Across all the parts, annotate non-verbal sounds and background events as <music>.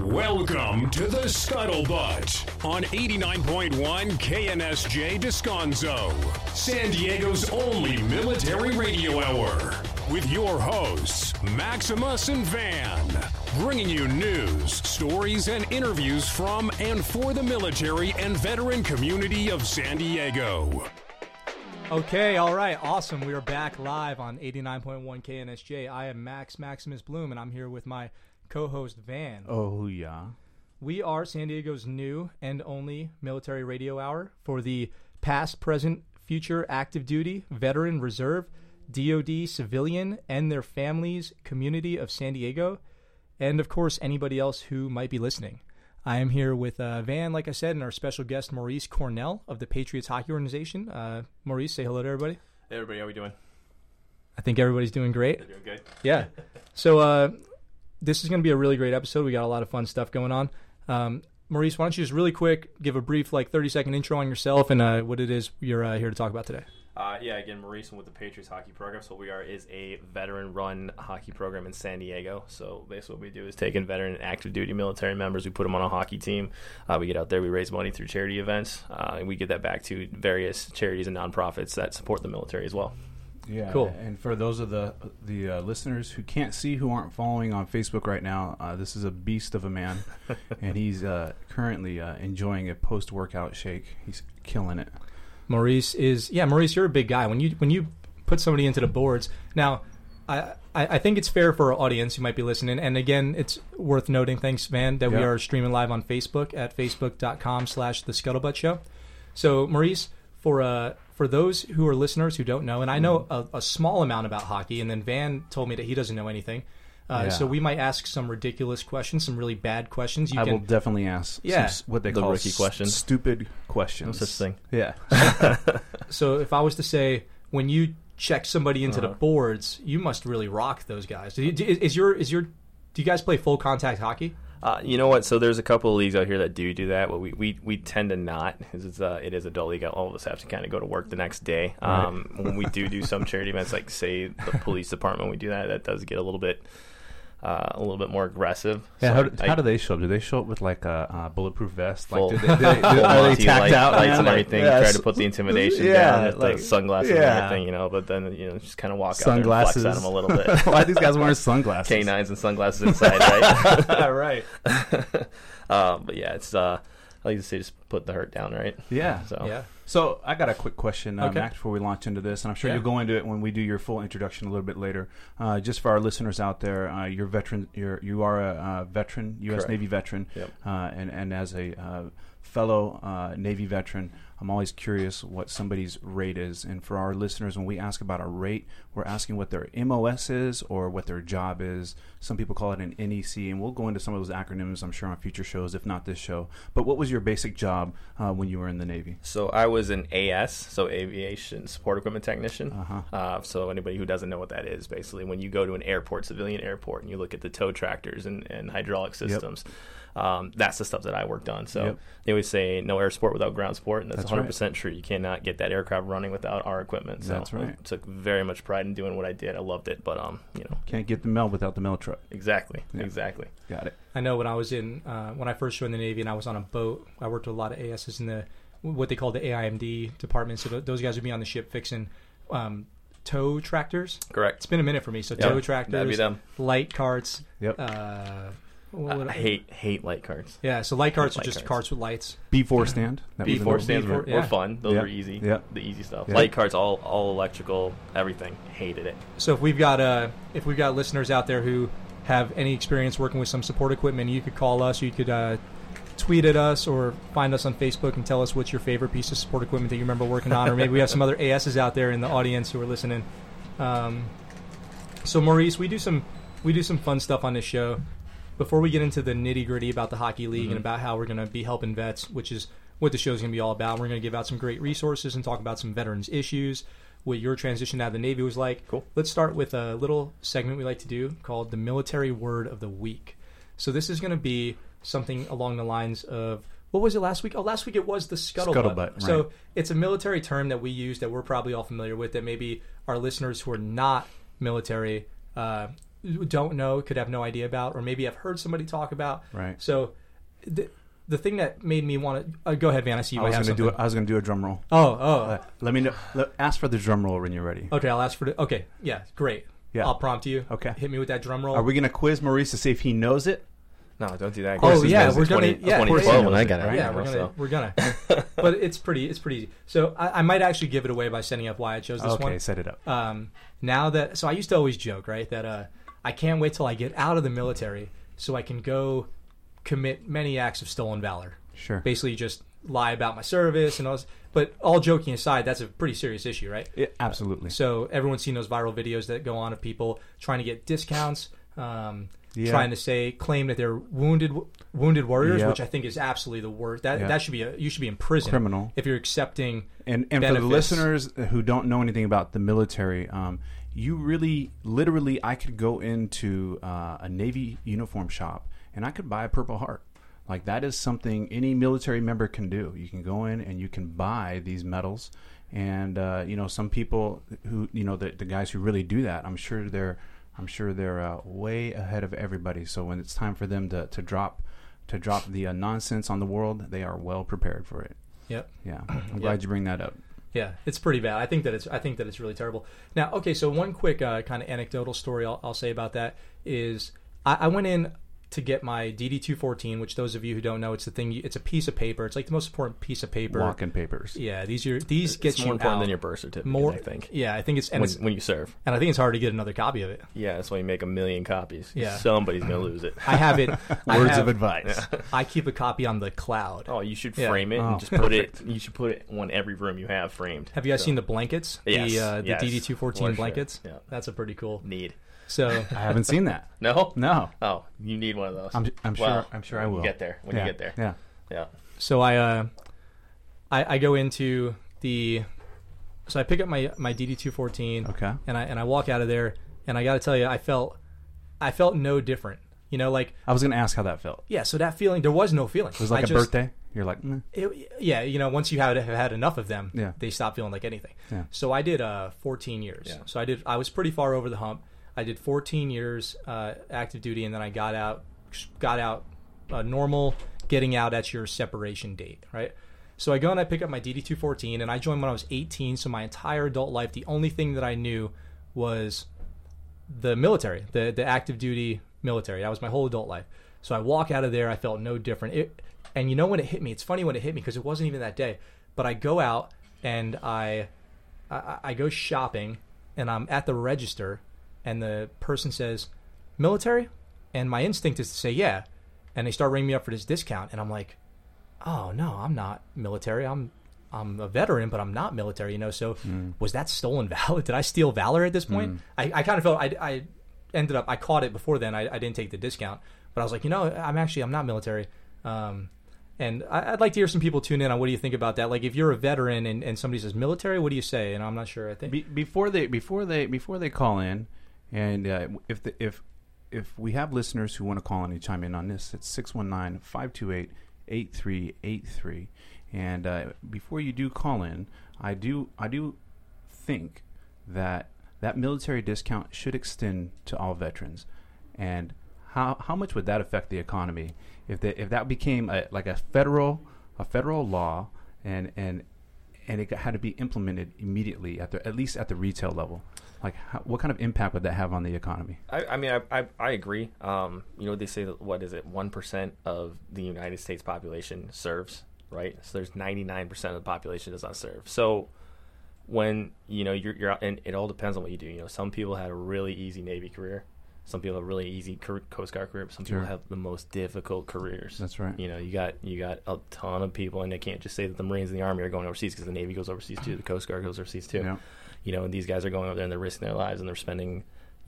Welcome to the Scuttlebutt on 89.1 KNSJ Descanso, San Diego's only military radio hour, with your hosts, Maximus and Van, bringing you news, stories, and interviews from and for the military and veteran community of San Diego. Okay, all right, awesome. We are back live on 89.1 KNSJ. I am Max Maximus Bloom, and I'm here with my co-host Van. Oh yeah. We are San Diego's new and only military radio hour for the past, present, future active duty, veteran, reserve, DoD, civilian, and their families, community of San Diego, and of course anybody else who might be listening. I am here with uh, Van, like I said, and our special guest Maurice Cornell of the Patriots Hockey Organization. Uh, Maurice, say hello to everybody. Hey everybody, how are we doing? I think everybody's doing great. Doing good. Yeah. So uh, this is going to be a really great episode. We got a lot of fun stuff going on. Um, Maurice, why don't you just really quick give a brief, like thirty second intro on yourself and uh, what it is you're uh, here to talk about today. Uh, yeah, again, Maurice I'm with the Patriots hockey program. So we are is a veteran-run hockey program in San Diego. So basically, what we do is take in veteran and active duty military members. We put them on a hockey team. Uh, we get out there, we raise money through charity events, uh, and we give that back to various charities and nonprofits that support the military as well. Yeah. Cool. And for those of the the uh, listeners who can't see, who aren't following on Facebook right now, uh, this is a beast of a man, <laughs> and he's uh, currently uh, enjoying a post workout shake. He's killing it. Maurice is yeah, Maurice, you're a big guy. When you when you put somebody into the boards now. I, I I think it's fair for our audience who might be listening, and again, it's worth noting, thanks, Van, that we are streaming live on Facebook at facebook.com slash the Scuttlebutt Show. So, Maurice, for uh, for those who are listeners who don't know, and I know a, a small amount about hockey, and then Van told me that he doesn't know anything. Uh, Yeah. So we might ask some ridiculous questions, some really bad questions. You I can will definitely ask. Yeah. some what they The call rookie s- questions. Stupid questions. No such thing. Yeah. <laughs> So if I was to say, when you check somebody into the Uh-huh. boards, you must really rock those guys. Do you, do, is your is your do you guys play full contact hockey? Uh, you know what? So there's a couple of leagues out here that do do that, but we, we, we tend to not. 'cause It's uh, it is adult league. All of us have to kind of go to work the next day. Um, when we do do some charity events, like say the police department, we do that. That does get a little bit uh, a little bit more aggressive. Yeah, So how, I- do, how do they show up? Do they show up with like a uh, bulletproof vest? Full- like, do they, do they, do, <laughs> are they tacked light- out? lights man? and everything. yeah, try to put the <laughs> intimidation yeah, down with like- sunglasses and everything, you know. But then you know, just kind of walk Sunglasses. out and flex at them a little bit. <laughs> Why are these guys wearing sunglasses? Canines and sunglasses inside, right? right. uh, but yeah, it's uh, I like to say just put the hurt down, right? Yeah. So Yeah. So I got a quick question, uh, Okay. Max, before we launch into this, and I'm sure Yeah. you'll go into it when we do your full introduction a little bit later. Uh, just for our listeners out there, uh, you're veteran. You're you are a uh, veteran, U.S. Correct. Navy veteran, Yep. uh, and and as a uh, fellow uh, Navy veteran, I'm always curious what somebody's rate is. And for our listeners, when we ask about a rate, we're asking what their MOS is or what their job is. Some people call it an NEC, and we'll go into some of those acronyms, I'm sure, on future shows, if not this show. But what was your basic job uh, when you were in the Navy? So I was an AS, so Aviation Support Equipment Technician. Uh-huh. Uh, so anybody who doesn't know what that is, basically, when you go to an airport, civilian airport, and you look at the tow tractors and, and hydraulic systems, um, that's the stuff that I worked on. So Yep. they always say no air support without ground support, and that's, That's 100 right. percent true. You cannot get that aircraft running without our equipment. So That's right. I took very much pride in doing what I did. I loved it, but um, you know, Can't get the mail without the mail truck. exactly, Yeah. exactly. Got it. I know when I was in uh, when I first joined the Navy and I was on a boat, I worked with a lot of ASs in the what they call the AIMD department. So th- those guys would be on the ship fixing um, tow tractors. Correct. It's been a minute for me. So Yep, tow That'd be tractors, them. light carts. Yep. Uh, what- what- I hate hate light cards. Yeah, so light carts are just carts. carts with lights. B4 stand. That B4 stands were, B4, yeah. were fun. Those Yeah. were easy. Yeah. The easy stuff. Yeah. Light cards, all all electrical, everything. Hated it. So if we've got uh, if we've got listeners out there who have any experience working with some support equipment, you could call us. You could uh, tweet at us or find us on Facebook and tell us what's your favorite piece of support equipment that you remember working on. Or maybe we have some other ASs out there in the audience who are listening. Um, so Maurice, we do some we do some fun stuff on this show. Before we get into the nitty gritty about the hockey league and about how we're going to be helping vets, which is what the show is going to be all about, we're going to give out some great resources and talk about some veterans issues, what your transition out of the Navy was like. Cool. Let's start with a little segment we like to do called the Military Word of the Week. So this is going to be something along the lines of what was it last week? Oh, last week it was the scuttlebutt. Scuttlebutt, So it's a military term that we use that we're probably all familiar with that maybe our listeners who are not military uh, don't know, could have no idea about, or maybe I've heard somebody talk about. Right. So, the the thing that made me want to uh, go ahead, Van. I see you I was going to do. something. A, I was going to do a drum roll. oh, oh. Uh, let me know. Let, ask for the drum roll when you're ready. okay, I'll ask for the. Okay, yeah, great. Yeah. I'll prompt you. Okay. Hit me with that drum roll. Are we going to quiz Maurice to see if he knows it? No, don't do that. Oh, This yeah, we're gonna- 20 yeah, of course 2012 he when I got it, it. right? yeah, you we're gonna so. we're gonna. but it's pretty it's pretty easy. So I, I might actually give it away by setting up why I chose this okay, one. Okay, set it up. um, now that so I used to always joke right that uh, I can't wait till I get out of the military so I can go commit many acts of stolen valor. Sure. Basically, just lie about my service and all. This. But all joking aside, that's a pretty serious issue, right? Yeah, absolutely. So everyone's seen those viral videos that go on of people trying to get discounts, um, Yeah. trying to say claim that they're wounded wounded warriors, Yep. which I think is absolutely the worst. That Yeah. that should be a, you should be in prison Criminal. if you're accepting. And and for the listeners who don't know anything about the military, um, you really, literally, I could go into uh, a Navy uniform shop and I could buy a Purple Heart. Like that is something any military member can do. You can go in and you can buy these medals, and uh, you know some people who you know the, the guys who really do that. I'm sure they're I'm sure they're uh, way ahead of everybody. So when it's time for them to, to drop to drop the uh, nonsense on the world, they are well prepared for it. Yep. Yeah, <clears throat> I'm glad you bring that up. Yeah, it's pretty bad. I think that it's I think that it's really terrible. Now, okay, so one quick uh, kind of anecdotal story I'll, I'll say about that is I, I went in to get my DD two fourteen, which those of you who don't know, it's the thing. It's a piece of paper. It's like the most important piece of paper. Walk-in papers. Yeah, these are these get It's you more important out. than your birth certificate, more. I think. Yeah, I think it's and When, it's when you serve. and I think it's hard to get another copy of it. Yeah, that's why you make a million copies. Yeah. Somebody's going to lose it. I have it. <laughs> I Words have- of advice. <laughs> I keep a copy on the cloud. Oh, you should Yeah. frame it Oh, and just put it. You should put it on every room you have framed. Have you guys So, seen the blankets? Yes, The uh, the yes, DD two for fourteen sure. blankets. Yeah. That's a pretty cool. need? So I haven't seen that. <laughs> No, No. Oh, you need one of those. I'm- I'm sure- I'm sure I will. Get there when yeah. you get there. Yeah. Yeah. so I uh I, I go into the so I pick up my my DD two fourteen Okay. and I and I walk out of there and I got to tell you I felt I felt no different. You know, like I was going to ask how that felt. yeah. So that feeling, there was no feeling. It was like I a just- birthday. You're like, mm. It, yeah, you know, once you have, have had enough of them, Yeah. they stop feeling like anything. Yeah. So I did uh, 14 years. Yeah. So I did. I was pretty far over the hump. I did 14 years uh, active duty, and then I got out. Got out uh, normal. Getting out at your separation date, right? So I go and I pick up my DD 214, and I joined when I was 18. So my entire adult life, the only thing that I knew was the military, the the active duty military. That was my whole adult life. So I walk out of there, I felt no different. It, and you know when it hit me, it's funny when it hit me because it wasn't even that day. But I go out and I, I I go shopping, and I'm at the register, and the person says, "Military," and my instinct is to say yeah, and they start ringing me up for this discount, and I'm like, "Oh no, I'm not military. I'm." I'm a veteran, but I'm not military, you know. So, was that stolen valor? Did I steal valor at this point? I, I kind of felt I, I ended up I caught it before then. I, I didn't take the discount, but I was like, you know, I'm actually I'm not military. Um, and I, I'd like to hear some people tune in on what do you think about that. Like, if you're a veteran and, and somebody says military, what do you say? And I'm not sure. I think Be, before they before they before they call in, and uh, if the, if if we have listeners who want to call in and chime in on this, it's 619-528-8383. And uh, before you do call in, I do I do think that that military discount should extend to all veterans. And how how much would that affect the economy if the, if that became a, like a federal a federal law and and and it had to be implemented immediately at the at least at the retail level. Like, how, what kind of impact would that have on the economy? I, I mean, I, I, I agree. Um, you know, they say that what is it? One percent of the United States population serves, right? So there's 99 percent of the population does not serve. So when you know you're, you're out, and it all depends on what you do. You know, some people had a really easy Navy career. Some people have a really easy Coast Guard career. But some Sure. people have the most difficult careers. That's right. You know, you got you got a ton of people, and they can't just say that the Marines and the Army are going overseas because the Navy goes overseas too. The Coast Guard goes overseas too Yeah. You know, and these guys are going over there and they're risking their lives and they're spending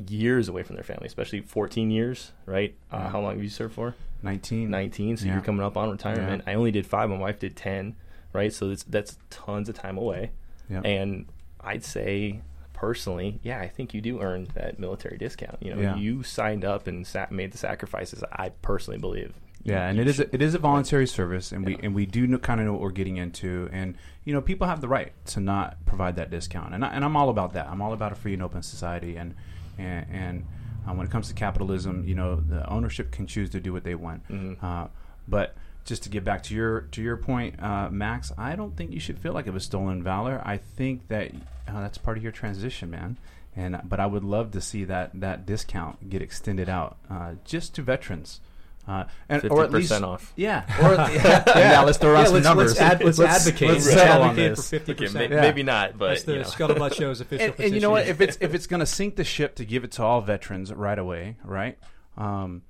years away from their family, especially 14 years, right? Uh, Yeah. how long have you served for? 19. 19. So Yeah. you're coming up on retirement. Yeah. I only did five. My wife did 10, right? So that's, that's tons of time away. Yeah. And I'd say personally, yeah, I think you do earn that military discount. You know, you signed up and sa- made the sacrifices. I personally believe. Yeah, and it is a, it is a voluntary service, and we and we do know, kind of know what we're getting into, and you know people have the right to not provide that discount, and I, and I'm all about that. I'm all about a free and open society, and and, and Uh, when it comes to capitalism, you know, the ownership can choose to do what they want. Uh, but just to get back to your to your point, uh, Max, I don't think you should feel like it was stolen valor. I think that uh, that's part of your transition, man. And but I would love to see that that discount get extended out uh, just to veterans. Uh, and or at 50% least off. yeah, or <laughs> yeah, Now let's throw Yeah, some let's, numbers. let's, ad, let's, advocate. let's let's settle on this. for fifty Okay, percent. may- Yeah. maybe not, but That's the you know. Scuttlebutt Show's official and, position. and you know what? If it's if it's going to sink the ship to give it to all veterans right away, right? Um,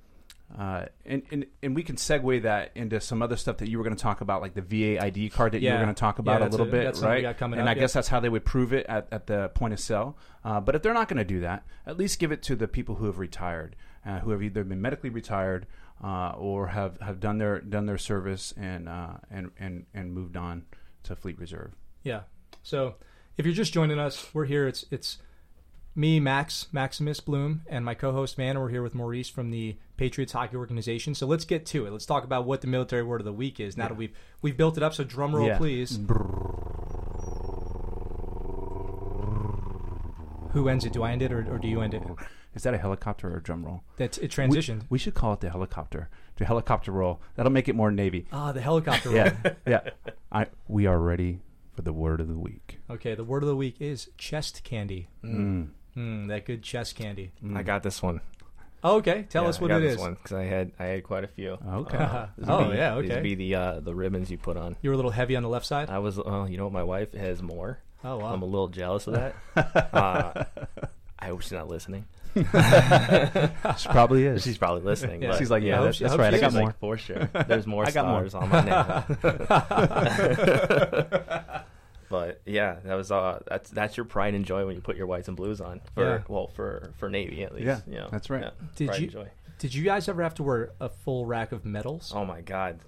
uh, and, and and we can segue that into some other stuff that you were going to talk about, like the VA ID card that you were going to talk Yeah, about a little a- bit, right? and up, I yeah. guess that's how they would prove it at, at the point of sale. Uh, but if they're not going to do that, at least give it to the people who have retired, uh, who have either been medically retired uh, or have, have done their done their service and uh, and and and moved on to Fleet Reserve. Yeah. So if you're just joining us, we're here. It's it's me, Max Maximus Bloom, and my co-host Van. We're here with Maurice from the Patriots Hockey Organization. So let's get to it. Let's talk about what the military word of the week is. Now that we've we've built it up. So drum roll, Yeah. please. Who ends it? Do I end it or, or do you end it? Is that a helicopter or a drum roll? That's it We- transitioned. We, should call it the helicopter. The helicopter roll. That'll make it more Navy. Ah, the helicopter roll. Yeah, <laughs> yeah. I we are ready for the word of the week. Okay, the word of the week is chest candy. Mm. Mm, that good chest candy. I got this one. Oh, okay, tell Yeah, us I what got it this is. one because I had I had quite a few. Okay. Uh, Oh, be- yeah, These okay. would be the uh, the ribbons you put on. You were a little heavy on the left side. I was, oh, you know what? My wife has more. Oh wow. I'm a little jealous of that. <laughs> uh, I hope she's not listening. <laughs> She probably is. She's probably listening. Yeah. but, She's like, yeah, that's, she- that's I right. I got more. like, for sure. <laughs> There's more I got more. stars on my name. but yeah, that was uh, that's that's your pride and joy when you put your whites and blues on. For Yeah. well, for for Navy at least. Yeah, you know, that's right. Yeah, Did pride you- and joy. Did you guys ever have to wear a full rack of medals? Oh my God,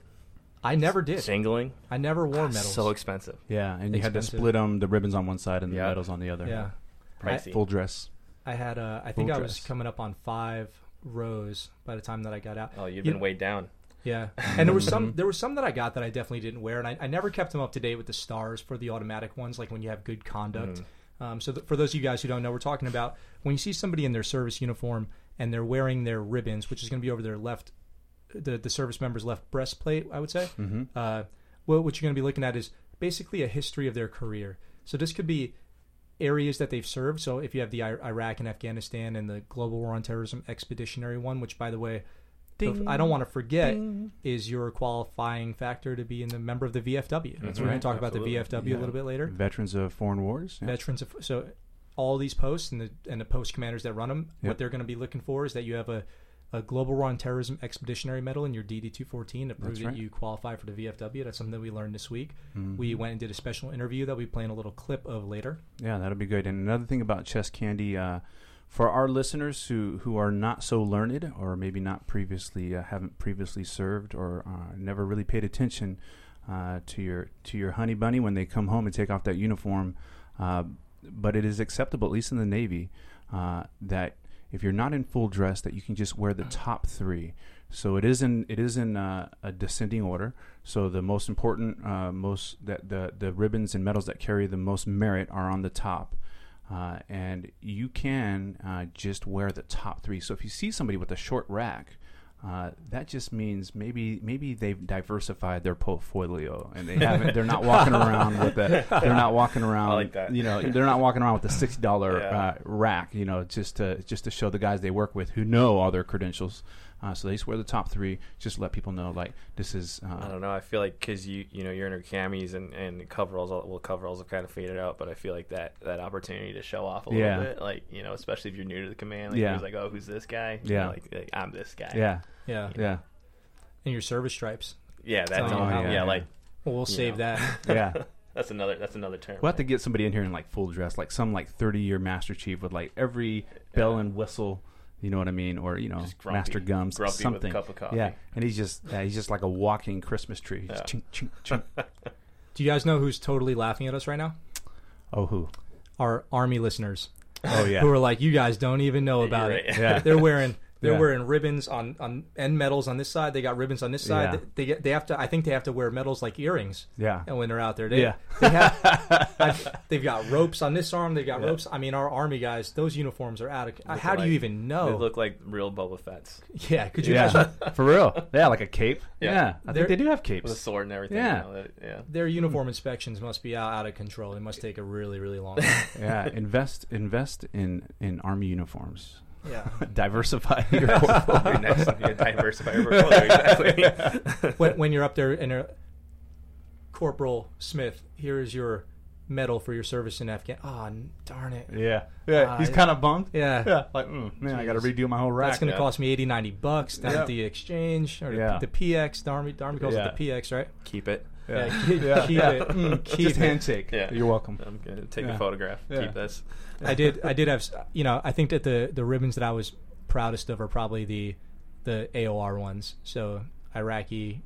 I never did. singling I never wore medals. so expensive. Yeah, and you had to Expensive. split them, the ribbons on one side and the Yeah. medals on the other. yeah. Pricey. Full dress. I had uh, I think Full I was dress. coming up on five rows by the time that I got out. Oh, you've You- been weighed down. Yeah, and there was some there was some that I got that I definitely didn't wear, and I, I never kept them up to date with the stars for the automatic ones, like when you have good conduct. Um, so th- for those of you guys who don't know, we're talking about when you see somebody in their service uniform and they're wearing their ribbons, which is going to be over their left, the the service member's left breastplate, I would say. Mm-hmm. Uh, well, what you're going to be looking at is basically a history of their career. So this could be areas that they've served. So if you have the I- Iraq and Afghanistan and the Global War on Terrorism Expeditionary one, which by the way, Ding. I don't want to forget Ding. is your qualifying factor to be in the member of the VFW. That's We're going to talk about the VFW Yeah. a little bit later. Veterans of foreign wars. Yeah. Veterans of so all these posts and the and the post commanders that run them, Yep. what they're going to be looking for is that you have a a Global War on Terrorism Expeditionary Medal in your DD 214 to prove That's that right. you qualify for the VFW. That's something that we learned this week. Mhm. We went and did a special interview that we play in a little clip of later. Yeah, that'll be good. And another thing about chest candy, uh, for our listeners who, who are not so learned or maybe not previously uh, haven't previously served or uh, never really paid attention uh, to your to your honey bunny when they come home and take off that uniform, uh, but it is acceptable, at least in the Navy, uh, that if you're not in full dress, that you can just wear the top three. So it is in it is in uh, a descending order. So the most important, uh, most that the the ribbons and medals that carry the most merit are on the top, uh, and you can uh, just wear the top three. So if you see somebody with a short rack. Uh, that just means maybe maybe they've diversified their portfolio and they <laughs> haven't. They're not walking around with a. They're not walking around. like that. You know, they're not walking around with a sixty dollar Yeah. uh, rack. You know, just to just to show the guys they work with who know all their credentials. Uh, so they just wear the top three, just to let people know like this is. Uh, I don't know. I feel like because you you know you're in your camis and and coveralls. Well, coveralls have kind of faded out, but I feel like that that opportunity to show off a little Yeah. bit, like you know, especially if you're new to the command, like Yeah. you're like, oh, who's this guy? You Yeah. know, like, like I'm this guy. Yeah, Yeah, yeah, and your service stripes. yeah. That's Oh, yeah, yeah, yeah. like Well, we'll save know. that. <laughs> yeah. that's another that's another term. We'll have to get somebody in here in like full dress, like some like thirty year Master Chief with like every bell and whistle. You know what I mean? Or you know, grumpy. Master Guns, Grumpy with a something. cup of coffee. Yeah, and he's just yeah, he's just like a walking Christmas tree. Yeah. chink, chink, chink. <laughs> Do you guys know who's totally laughing at us right now? Oh, who? Our army listeners Oh yeah. <laughs> who are like, you guys don't even know about You're it. Yeah. <laughs> They're wearing They're Yeah. wearing ribbons on, on and medals on this side. They got ribbons on this side. Yeah. They, they get- they have to. I think they have to wear medals like earrings. Yeah. And when they're out there, they, Yeah. they have. <laughs> They've got ropes on this arm. They've got Yeah. ropes. I mean, our army guys. Those uniforms are out of. Look how do you even know? They look like real Boba Fett's yeah. Could you imagine? Yeah, <laughs> for real. Yeah, like a cape. Yeah. Yeah, I They're- think they do have with capes. a sword and everything. Yeah. you know, that- yeah. Their uniform inspections must be out, out of control. It must take a really, really long time. <laughs> Yeah, invest invest in in army uniforms. Yeah. <laughs> <laughs> Diversify your portfolio. Your next, you diversify your portfolio. Exactly. <laughs> when, when you're up there and a Corporal Smith, here is your medal for your service in Afghan. Oh, darn it. Yeah, yeah. Uh, He's kind of bummed. Yeah. yeah. Like, mm, man, I got to redo my whole rack. That's going to yeah. cost me 80, 90 bucks down Yeah. at the exchange or Yeah. the PX. The Army, the Army calls Yeah. it the PX, right? Keep it. Yeah, keep, Yeah. keep Yeah. it. Mm, keep Just it. handshake. Yeah. You're welcome. I'm gonna take Yeah. a photograph. Yeah. Keep this. I did. I did have. You know, I think that the the ribbons that I was proudest of are probably the the AOR ones. So Iraqi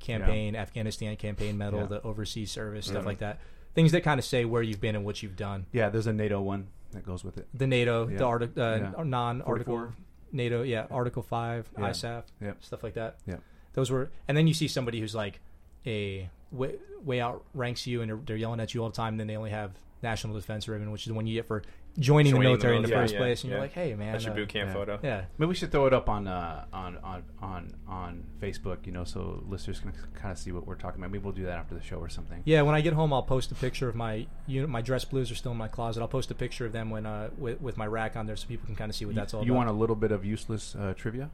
campaign, Afghanistan campaign medal, Yeah. the overseas service, stuff Yeah. like that. Things that kind of say where you've been and what you've done. Yeah, there's a NATO one that goes with it. The NATO, Yeah. the artic- uh, Yeah. non-article NATO, yeah, Article Five, Yeah. ISAF, stuff like that. Yeah, Those were, and then you see somebody who's like a way, way outranks you, and they're, they're yelling at you all the time. And Then they only have national defense ribbon, which is the one you get for joining, the Joining the military in the military, first yeah, place. And yeah. you're like, hey man, That's your uh, boot camp yeah. photo. Yeah, Maybe we should throw it up on uh, on on on on Facebook, you know, so listeners can kind of see what we're talking about. Maybe we'll do that after the show or something. yeah. When I get home, I'll post a picture of my unit. My dress blues are still in my closet. I'll post a picture of them when uh with, with my rack on there, so people can kind of see what You- that's all you about. want a little bit of useless uh, trivia?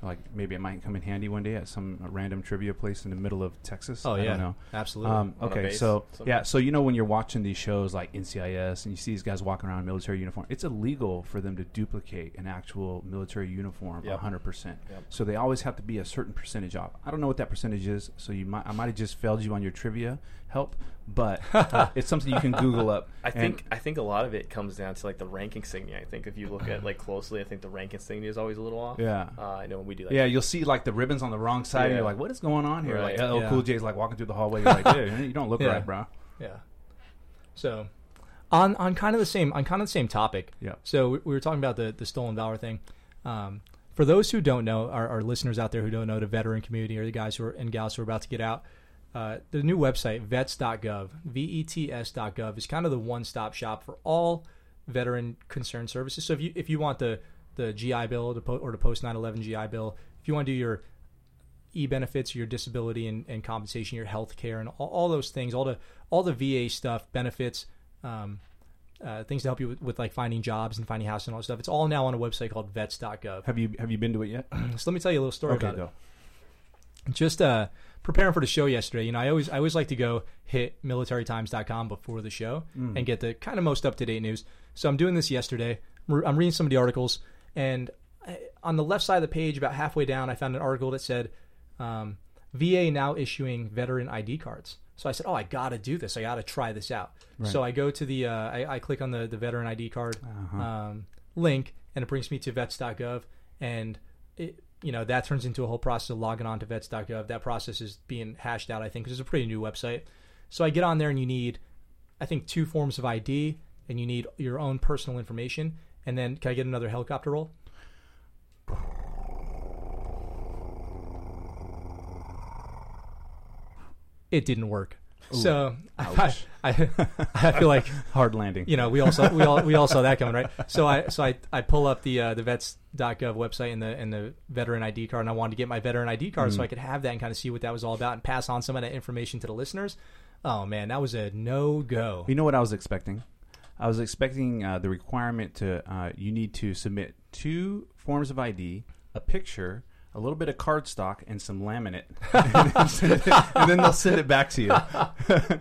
Like maybe it might come in handy one day at some random trivia place in the middle of Texas. oh I yeah, don't know. absolutely. Um, okay, base, so something. yeah, so you know when you're watching these shows like NCIS and you see these guys walking around in military uniform, it's illegal for them to duplicate an actual military uniform Yep. 100%. Yep. So they always have to be a certain percentage off. I don't know what that percentage is, so you might I might have just failed you on your trivia help, but uh, <laughs> it's something you can Google up. I think I think a lot of it comes down to like the rank insignia. I think if you look at like closely, I think the rank insignia is always a little off. Yeah. Uh, I know when we do like yeah, you'll see like the ribbons on the wrong side, and you're like, "What is going on here?" Right. Like, oh, Yeah. Cool J's like walking through the hallway. You're like, "Dude, you don't look <laughs> Yeah. right, bro." Yeah. So, on on kind of the same on kind of the same topic. Yeah. So we, we were talking about the the stolen valor thing. Um, for those who don't know, our, our listeners out there who don't know, the veteran community or the guys who are and gals who are about to get out, uh, the new website vets.gov, v e t s.gov is kind of the one stop shop for all veteran concerned services. So if you if you want the the GI Bill the po- or the post 9/11 GI Bill, if you want to do your e benefits, your disability and, and compensation, your health care, and all, all those things, all the all the VA stuff, benefits, um, uh, things to help you with, with like finding jobs and finding housing and all that stuff. It's all now on a website called vets.gov. Have you have you been to it yet? So let me tell you a little story okay, about go. it. Just uh, preparing for the show yesterday, you know, I always I always like to go hit militarytimes.com before the show and get the kind of most up to date news. So I'm doing this yesterday. I'm reading some of the articles, and on the left side of the page, about halfway down, I found an article that said um, VA now issuing veteran ID cards. So I said, "Oh, I got to do this. I got to try this out." So I go to the, uh, I, I click on the the veteran ID card um, link, and it brings me to vets.gov, and it, you know that turns into a whole process of logging on to vets.gov. That process is being hashed out, I think, because it's a pretty new website. So I get on there, and you need, I think, two forms of ID, and you need your own personal information, and then can I get another helicopter roll? It didn't work. So I, I, I feel like <laughs> Hard landing. you know we all saw we all we all saw that coming right? So i so i, I pull up the uh, the vets.gov website and the and the veteran id card and i wanted to get my veteran id card so i could have that and kind of see what that was all about and pass on some of that information to the listeners. Oh man that was a no go You know what I was expecting? I was expecting uh, the requirement to uh, you need to submit two forms of ID, a picture, a little bit of cardstock, and some laminate, and, then it- and then they'll send it back to you.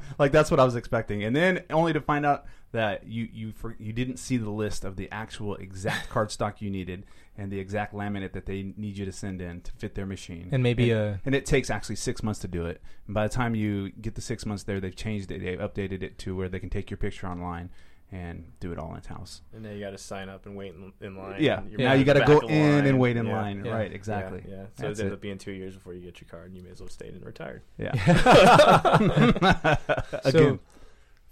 <laughs> like that's what I was expecting, and then only to find out that you you for, you didn't see the list of the actual exact <laughs> cardstock you needed and the exact laminate that they need you to send in to fit their machine. And maybe, and, uh, and it takes actually six months to do it. And by the time you get the six months there, they've changed it. They've updated it to where they can take your picture online and do it all in house. And then you got to sign up and wait in, in line. Yeah. You're Now you got to go in and wait in Yeah. line. Yeah. Right. Exactly. Yeah. yeah. So it ends it. up being two years before you get your card, and you may as well stay and retired. Yeah. <laughs> <laughs> so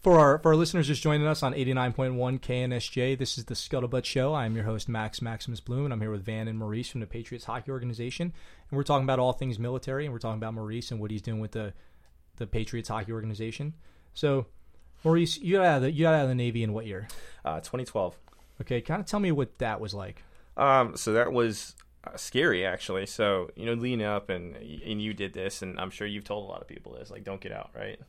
For our for our listeners just joining us on 89.1 KNSJ, this is the Scuttlebutt Show. I'm your host Max Maximus Bloom, and I'm here with Van and Maurice from the Patriots Hockey Organization, and we're talking about all things military, and we're talking about Maurice and what he's doing with the the Patriots Hockey Organization. So, Maurice, you got out of the, you got out of the Navy in what year? Uh, 2012. Okay, kind of tell me what that was like. Um, so that was uh, scary, actually. So you know, lean up and and you did this, and I'm sure you've told a lot of people this, like, don't get out, right?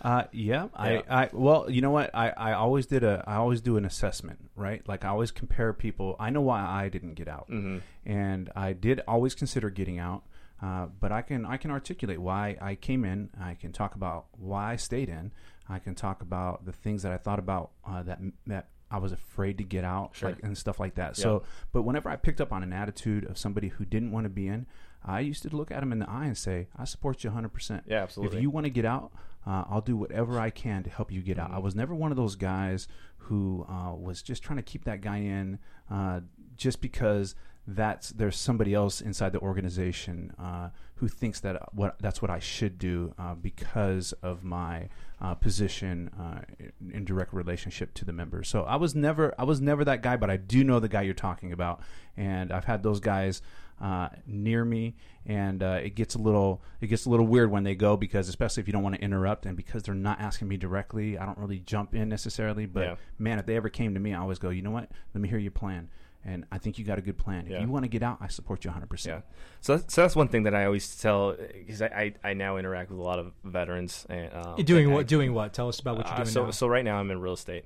Uh, yeah, Yeah. I, I, well, you know what? I, I always did a, I always do an assessment, right? Like I always compare people. I know why I didn't get out, Mm-hmm. and I did always consider getting out. Uh, but I can, I can articulate why I came in. I can talk about why I stayed in. I can talk about the things that I thought about uh, that that I was afraid to get out, Sure. like and stuff like that. So, but whenever I picked up on an attitude of somebody who didn't want to be in, I used to look at them in the eye and say, "I support you 100 percent. Yeah, absolutely. If you want to get out, uh, I'll do whatever I can to help you get Mm-hmm. out. I was never one of those guys who uh, was just trying to keep that guy in uh, just because that's there's somebody else inside the organization uh, who thinks that what that's what I should do uh, because of my uh, position uh, in, in direct relationship to the members. So I was never I was never that guy, but I do know the guy you're talking about, and I've had those guys uh, near me, and uh, it gets a little it gets a little weird when they go because especially if you don't want to interrupt and because they're not asking me directly, I don't really jump in necessarily. But Yeah. man, if they ever came to me, I always go, you know what? Let me hear your plan, and I think you got a good plan. Yeah. If you want to get out, I support you 100. Yeah. percent So that's, so that's one thing that I always tell because I, I, I now interact with a lot of veterans and um, doing and what? I- Doing what? Tell us about what you're Uh, doing so now. so right now I'm in real estate.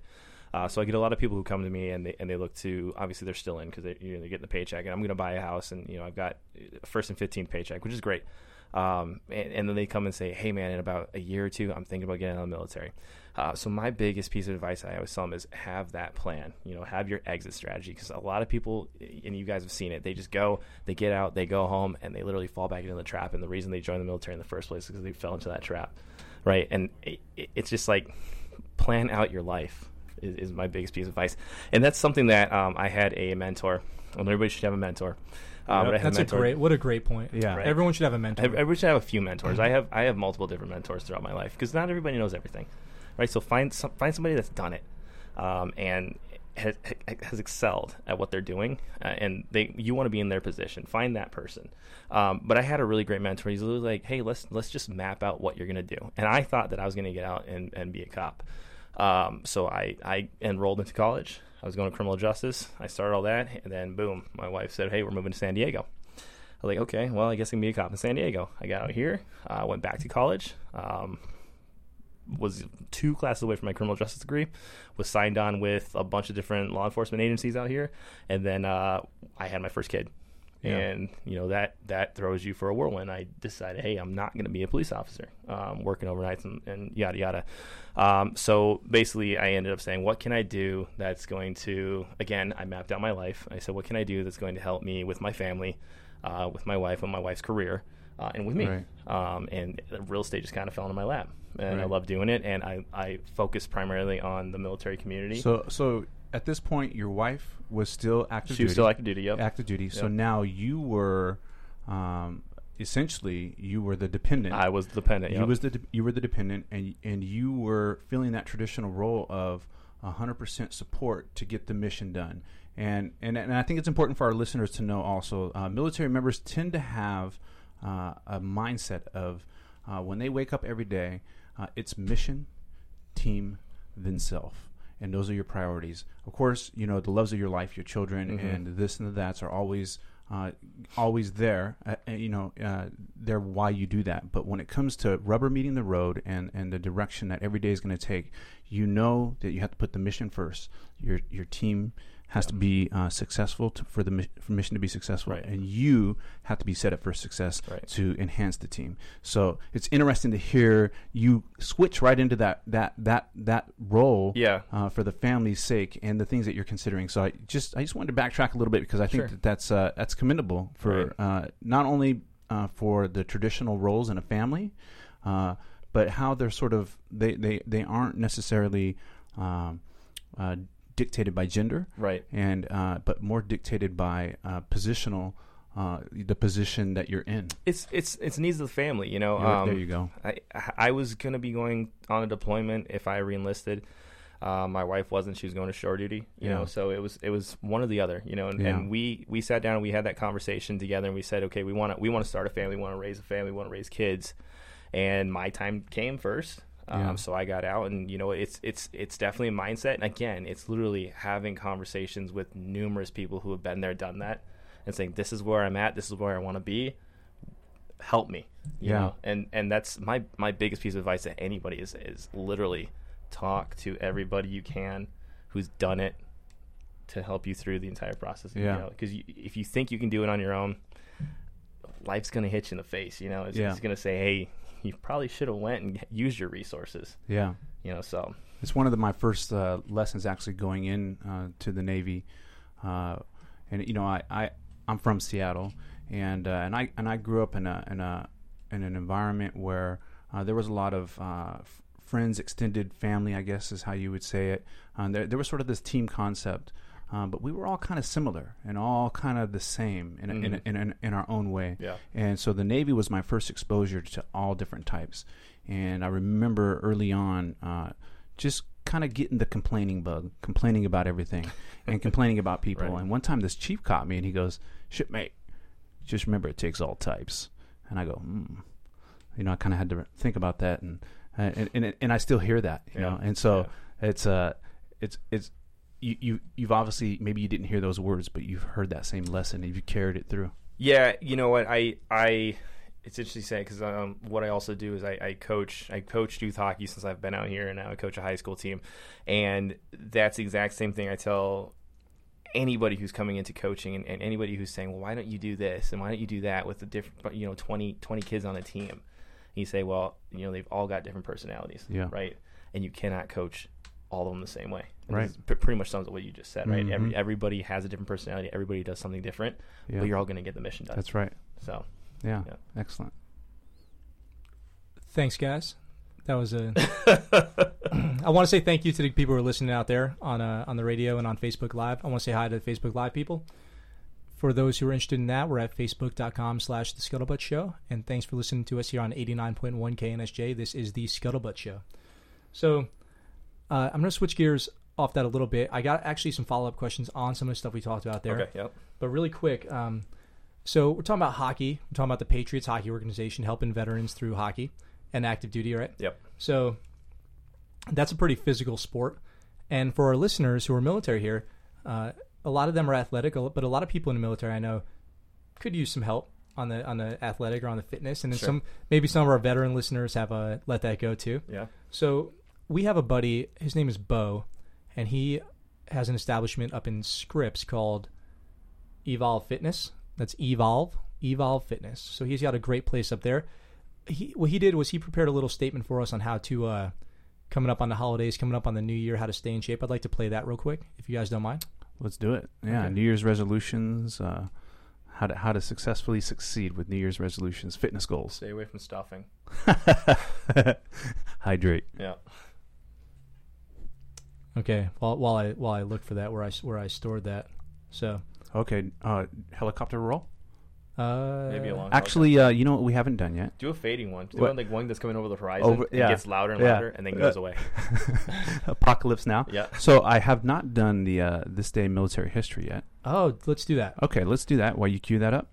Uh, so I get a lot of people who come to me and they and they look to obviously they're still in because they you know they're getting the paycheck and I'm going to buy a house and you know I've got uh, first and fifteenth paycheck which is great. Um, and, and then they come and say, hey man, in about a year or two, I'm thinking about getting out of the military. Uh, so my biggest piece of advice I always tell them is have that plan. You know, have your exit strategy because a lot of people, and you guys have seen it, they just go, they get out, they go home, and they literally fall back into the trap. And the reason they joined the military in the first place is because they fell into that trap, right? And it- it's just like plan out your life is, is my biggest piece of advice, and that's something that um, I had a mentor. And everybody should have a mentor. Um, had That's a mentor- great. What a great point. Yeah. Right. Everyone should have a mentor. I, should have a few mentors. I have I have multiple different mentors throughout my life because not everybody knows everything, right? So find some, find somebody that's done it, um, and has, has excelled at what they're doing, uh, and they you want to be in their position. Find that person. Um, but I had a really great mentor. He's like, hey, let's let's just map out what you're gonna do. And I thought that I was gonna get out and, and be a cop. Um, so I I enrolled into college. I was going to criminal justice. I started all that, and then boom, my wife said, hey, we're moving to San Diego. I was like, okay, well, I guess I can be a cop in San Diego. I got out here, uh, went back to college, um, was two classes away from my criminal justice degree, was signed on with a bunch of different law enforcement agencies out here, and then uh, I had my first kid. Yeah. And you know that that throws you for a whirlwind. I decided, hey, I'm not going to be a police officer, um, working overnights and, and yada yada. Um, so basically, I ended up saying, what can I do that's going to? Again, I mapped out my life. I said, what can I do that's going to help me with my family, uh, with my wife, and my wife's career, uh, and with me. Right. Um, and real estate just kind of fell into my lap, and I love doing it. And I I focus primarily on the military community. So, so at this point, your wife was still active she was duty. still active duty. Yep. active duty. So now you were, um, essentially, you were the dependent. I was the dependent. You Yep. was the de- you were the dependent, and and you were filling that traditional role of hundred percent support to get the mission done. And, and and I think it's important for our listeners to know also, uh, military members tend to have uh, a mindset of uh, when they wake up every day, uh, it's mission, team, then self. And those are your priorities. Of course, you know the loves of your life, your children, and this and the that's are always uh, always there. Uh, uh, you know, uh, they're why you do that. But when it comes to rubber meeting the road and, and the direction that every day is going to take, you know that you have to put the mission first. Your your team has to be uh, successful to, for the mi- for mission to be successful, Right. and you have to be set up for success Right. to enhance the team. So it's interesting to hear you switch right into that that that that role Yeah. uh, for the family's sake and the things that you're considering. So I just I just wanted to backtrack a little bit because I think Sure. that that's uh, that's commendable for uh, not only uh, for the traditional roles in a family, uh, but how they're sort of they they they aren't necessarily. Um, uh, dictated by gender, Right. and uh, but more dictated by uh, positional uh, the position that you're in. It's it's it's needs of the family, you know. Um, there you go. I I was gonna be going on a deployment if I reenlisted. Uh, my wife wasn't; she was going to shore duty, you Yeah. know. So it was it was one or the other, you know. And, Yeah. and we we sat down and we had that conversation together, and we said, okay, we want to we want to start a family, we want to raise a family, we want to raise kids. And my time came first, um, so I got out, and you know, it's it's it's definitely a mindset. And again, it's literally having conversations with numerous people who have been there, done that, and saying, this is where I'm at, this is where I want to be help me you Yeah. know and and that's my my biggest piece of advice to anybody is is literally talk to everybody you can who's done it to help you through the entire process Yeah. because you if you think you can do it on your own life's gonna hit you in the face you know it's, Yeah. it's gonna say hey you probably should have went and <laughs> used your resources Yeah. you know so It's one of the, my first uh, lessons actually going in uh, to the Navy, uh, and you know I, I I'm from Seattle, and uh, and I and I grew up in a in a in an environment where uh, there was a lot of uh, f- friends, extended family, I guess is how you would say it. Um, there, there was sort of this team concept, um, but we were all kind of similar and all kind of the same in, a, in, a, in, a, in our own way. Yeah. And so the Navy was my first exposure to all different types. And I remember early on uh, just kind of getting the complaining bug, complaining about everything <laughs> and complaining about people. Right. And one time this chief caught me and he goes, Shipmate, just remember it takes all types. And I go, hmm. You know, I kind of had to think about that. And, uh, and, and, and I still hear that, you Yeah. know. And so it's, uh, it's, it's, you, you, you've obviously, maybe you didn't hear those words, but you've heard that same lesson and you've carried it through. Yeah, you know what? I I it's interesting to say because um, what I also do is I, I coach I coach youth hockey since I've been out here, and now I coach a high school team, and that's the exact same thing I tell anybody who's coming into coaching and, and anybody who's saying, well, why don't you do this and why don't you do that with the different you know 20, 20 kids on a team? And you say, well, you know they've all got different personalities, Yeah. right? And you cannot coach all of them the same way. And Right. p- pretty much sums up what you just said, right? Mhm. Every, everybody has a different personality. Everybody does something different, Yeah. but you're all going to get the mission done. That's right. So Yeah. Yeah. Excellent. Thanks, guys. That was a. <laughs> <clears throat> I want to say thank you to the people who are listening out there on uh, on the radio and on Facebook Live. I want to say hi to the Facebook Live people. For those who are interested in that, we're at facebook.com slash the Scuttlebutt Show. And thanks for listening to us here on 89.1 KNSJ. This is the Scuttlebutt Show. So uh, I'm going to switch gears off that a little bit. I got actually some follow up questions on some of the stuff we talked about there. okay, yep. But really quick, um, so we're talking about hockey. We're talking about the Patriots Hockey Organization helping veterans through hockey and active duty, right? Yep. So that's a pretty physical sport. And for our listeners who are military here, uh, a lot of them are athletic, but a lot of people in the military I know could use some help on the on the athletic or on the fitness. And then Sure. some maybe some of our veteran listeners have uh, let that go too. Yeah. So we have a buddy. His name is Bo, and he has an establishment up in Scripps called Evolve Fitness. That's Evolve Evolve Fitness. So he's got a great place up there. He what he did was he prepared a little statement for us on how to uh, coming up on the holidays, coming up on the new year, how to stay in shape. I'd like to play that real quick, if you guys don't mind. Let's do it. Yeah. Okay. New Year's resolutions. Uh, how to how to successfully succeed with New Year's resolutions, fitness goals. Stay away from stuffing. <laughs> Hydrate. Yeah. Okay. While while I while I look for that, where I where I stored that. So Okay. Uh, helicopter roll. uh, Maybe a long. Actually, uh, you know what we haven't done yet. do a fading one. Do one like one that's coming over the horizon. Over- and yeah. gets louder and Yeah. louder, and then goes away. <laughs> Apocalypse now. Yeah. So I have not done the uh, this day in military history yet. Oh, let's do that. Okay, let's do that while you cue that up.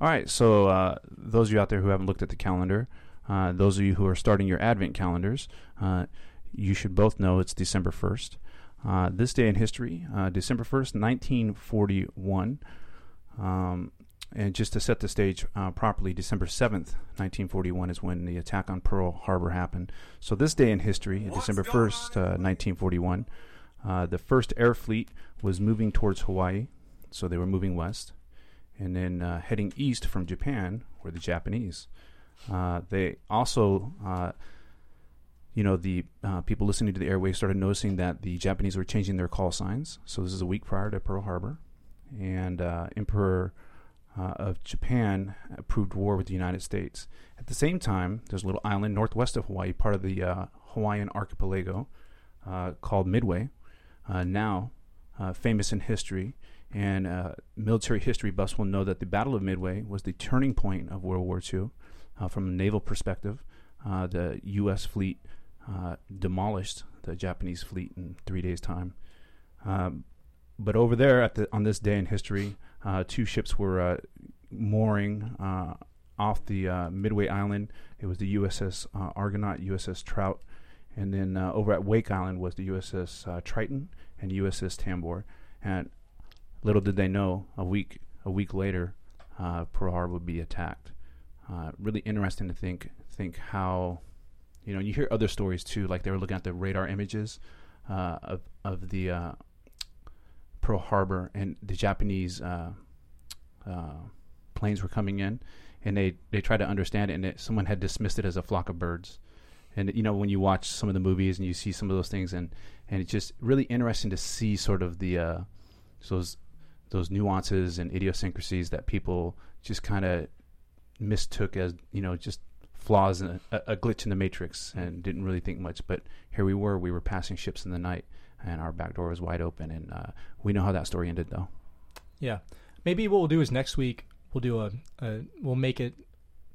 All right, so uh, those of you out there who haven't looked at the calendar, uh, those of you who are starting your Advent calendars, uh, you should both know it's December 1st. Uh, this day in history, uh, December 1st, 1941. Um, and just to set the stage uh, properly, December 7th, 1941 is when the attack on Pearl Harbor happened. So this day in history, December 1st, uh, 1941, uh, the first air fleet was moving towards Hawaii, so they were moving west, and then uh, heading east from Japan were the Japanese. Uh, they also, uh, you know, the uh, people listening to the airwaves started noticing that the Japanese were changing their call signs. So this is a week prior to Pearl Harbor, and uh, Emperor uh, of Japan approved war with the United States. At the same time, there's a little island northwest of Hawaii, part of the uh, Hawaiian archipelago, uh, called Midway, uh, now famous in history. And military history buffs will know that the Battle of Midway was the turning point of World War II from a naval perspective. The U.S. fleet uh, demolished the Japanese fleet in three days' time. Um, but over there, at the on this day in history, uh, two ships were uh, mooring off the Midway Island. It was the USS Argonaut, USS Trout, and then over at Wake Island was the USS Triton and USS Tambor. And little did they know, a week a week later, Pearl Harbor would be attacked. Really interesting to think think how, you know, you hear other stories too, like they were looking at the radar images uh, of of the uh, Pearl Harbor and the Japanese uh, uh, planes were coming in, and they they tried to understand it, and it, someone had dismissed it as a flock of birds. And you know when you watch some of the movies and you see some of those things, and and it's just really interesting to see sort of the uh, those those nuances and idiosyncrasies that people just kind of mistook as you know just flaws in a, a glitch in the matrix and didn't really think much. But here we were, we were passing ships in the night, and our back door was wide open, and uh, we know how that story ended though. Yeah, maybe what we'll do is next week we'll do a, a we'll make it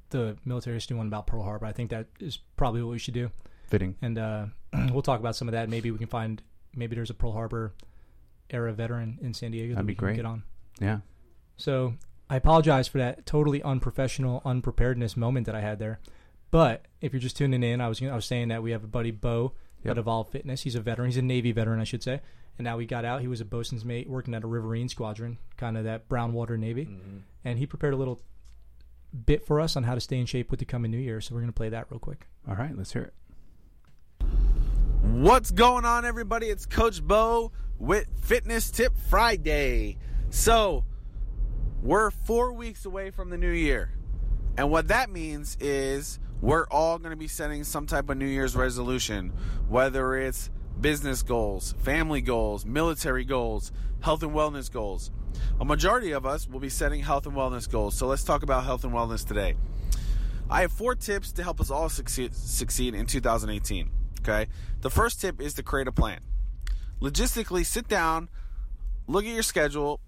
the military history one about Pearl Harbor. I think that is probably what we should do, Fitting. and uh, <clears throat> we'll talk about some of that. Maybe we can find maybe there's a Pearl Harbor era veteran in San Diego. that That'd we be can great. Get on. Yeah. So I apologize for that totally unprofessional, unpreparedness moment that I had there. But if you're just tuning in, I was I was saying that we have a buddy Bo Yep. at Evolve Fitness. He's a veteran. He's a Navy veteran, I should say. And now he got out. He was a bosun's mate working at a Riverine squadron, kind of that brown water Navy. Mm-hmm. And he prepared a little bit for us on how to stay in shape with the coming New Year. So we're going to play that real quick. All right, let's hear it. What's going on, everybody? It's Coach Bo with Fitness Tip Friday. So, we're four weeks away from the new year. And what that means is we're all going to be setting some type of New Year's resolution, whether it's business goals, family goals, military goals, health and wellness goals. A majority of us will be setting health and wellness goals. So, let's talk about health and wellness today. I have four tips to help us all succeed, succeed in 2018. Okay. The first tip is to create a plan. Logistically, sit down, look at your schedule,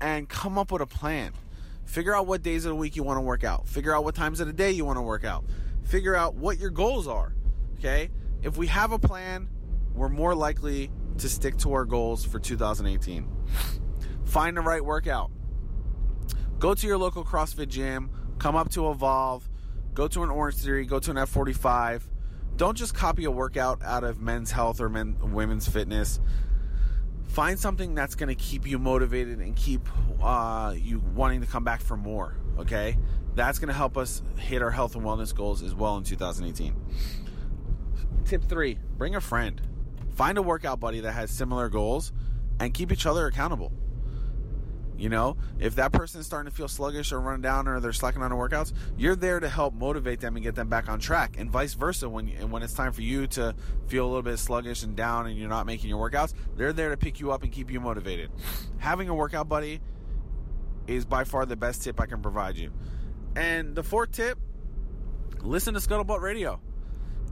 and come up with a plan. Figure out what days of the week you want to work out. Figure out what times of the day you want to work out. Figure out what your goals are. Okay. If we have a plan, we're more likely to stick to our goals for 2018. Find the right workout go to your local CrossFit gym, come up to Evolve, go to an Orange Theory, go to an F45. Don't just copy a workout out of men's health or men, women's fitness. Find something that's going to keep you motivated and keep uh, you wanting to come back for more. Okay, that's going to help us hit our health and wellness goals as well in 2018. Tip three: bring a friend. Find a workout buddy that has similar goals, and keep each other accountable. You know, if that person's starting to feel sluggish or run down or they're slacking on their workouts, you're there to help motivate them and get them back on track, and vice versa. When and when it's time for you to feel a little bit sluggish and down and you're not making your workouts, they're there to pick you up and keep you motivated. Having a workout buddy is by far the best tip I can provide you. And the fourth tip: listen to Scuttlebutt Radio.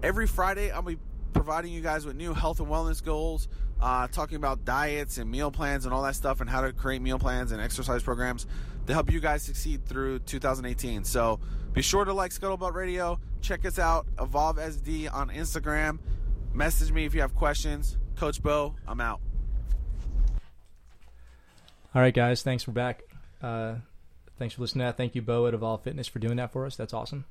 Every Friday, I'll be providing you guys with new health and wellness goals, uh, talking about diets and meal plans and all that stuff, and how to create meal plans and exercise programs to help you guys succeed through 2018. So be sure to like Scuttlebutt Radio. Check us out, Evolve SD on Instagram. Message me if you have questions. Coach Bo, I'm out. All right, guys. Thanks for back. Uh, thanks for listening. To that. Thank you, Bo at Evolve Fitness, for doing that for us. That's awesome.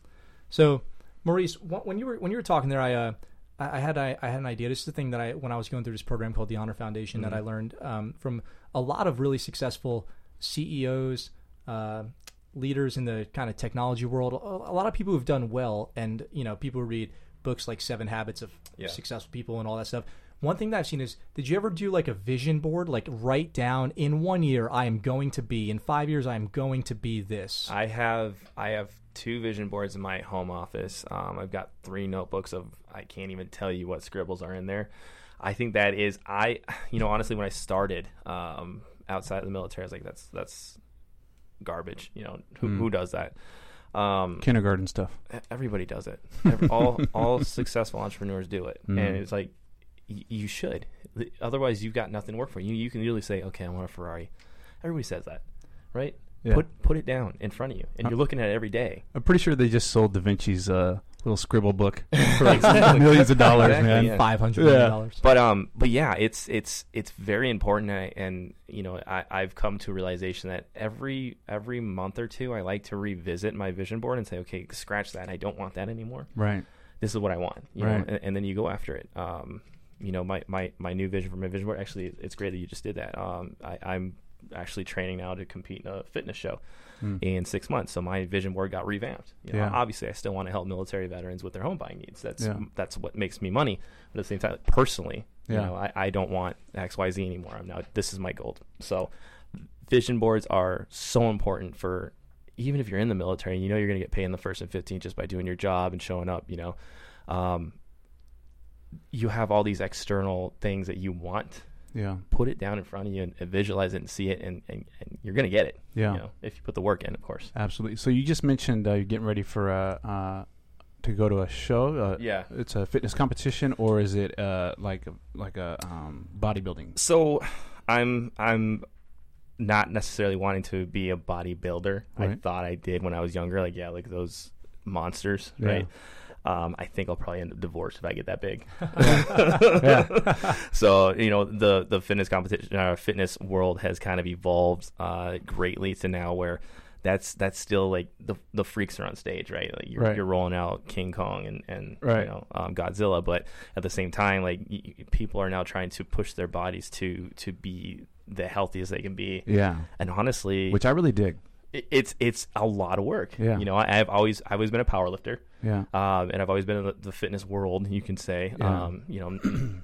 So, Maurice, when you were when you were talking there, I uh, I I had I, I had an idea. This is the thing that I when I was going through this program called the Honor Foundation that I learned um, from a lot of really successful CEOs, uh, leaders in the kind of technology world. A, a lot of people who've done well, and you know, people who read books like Seven Habits of Yeah. Successful People and all that stuff. One thing that I've seen is, did you ever do like a vision board? Like write down in one year I am going to be, in five years I am going to be this. I have I have two vision boards in my home office. Um, I've got three notebooks of I can't even tell you what scribbles are in there. I think that is I you know honestly when I started um, outside of the military I was like that's that's garbage. You know who who does that? Um, Kindergarten stuff. everybody does it. Every, all all successful entrepreneurs do it, and it's like y- you should. Otherwise, you've got nothing to work for. You you can really say, okay, I want a Ferrari. Everybody says that, right? Yeah. Put put it down in front of you, and you're looking at it every day. I'm pretty sure they just sold Da Vinci's uh, little scribble book <laughs> for like millions of dollars, Exactly, man. yeah. Five hundred million Yeah. dollars. But um, but yeah, it's it's it's very important, and, I, and you know, I, I've come to a realization that every every month or two, I like to revisit my vision board and say, okay, scratch that. I don't want that anymore. Right. This is what I want, you Right. know, and, and then you go after it. Um, you know, my, my my new vision for my vision board. Actually, it's great that you just did that. Um, I, I'm actually training now to compete in a fitness show in six months. So my vision board got revamped. You know, Yeah. Obviously, I still want to help military veterans with their home buying needs. That's Yeah. that's what makes me money. But at the same time, personally, you know, I, I don't want X Y Z anymore. I'm now this is my goal. So vision boards are so important for even if you're in the military and you know you're going to get paid in the first and 15th just by doing your job and showing up. You know, um, you have all these external things that you want Yeah. put it down in front of you and, and visualize it and see it, and, and, and you're gonna get it. Yeah. You know, if you put the work in, of course. Absolutely. So you just mentioned uh, you're getting ready for uh, uh, to go to a show. Uh, Yeah. It's a fitness competition, or is it uh, like a, like a um, bodybuilding? So, I'm I'm not necessarily wanting to be a bodybuilder. I thought I did when I was younger. Like yeah, like those monsters, Yeah. right? Um, I think I'll probably end up divorced if I get that big. <laughs> yeah. <laughs> so you know the the fitness competition, uh, fitness world has kind of evolved uh, greatly to now where that's that's still like the the freaks are on stage, right? Like you're, Right. you're rolling out King Kong and and Right. you know um, Godzilla, but at the same time, like y- y- people are now trying to push their bodies to to be the healthiest they can be. Yeah. And honestly, Which I really dig. It- it's it's a lot of work. Yeah. You know, I, I've always I've always been a power lifter. Yeah. Um, and I've always been in the, the fitness world, you can say. Yeah. Um, you know,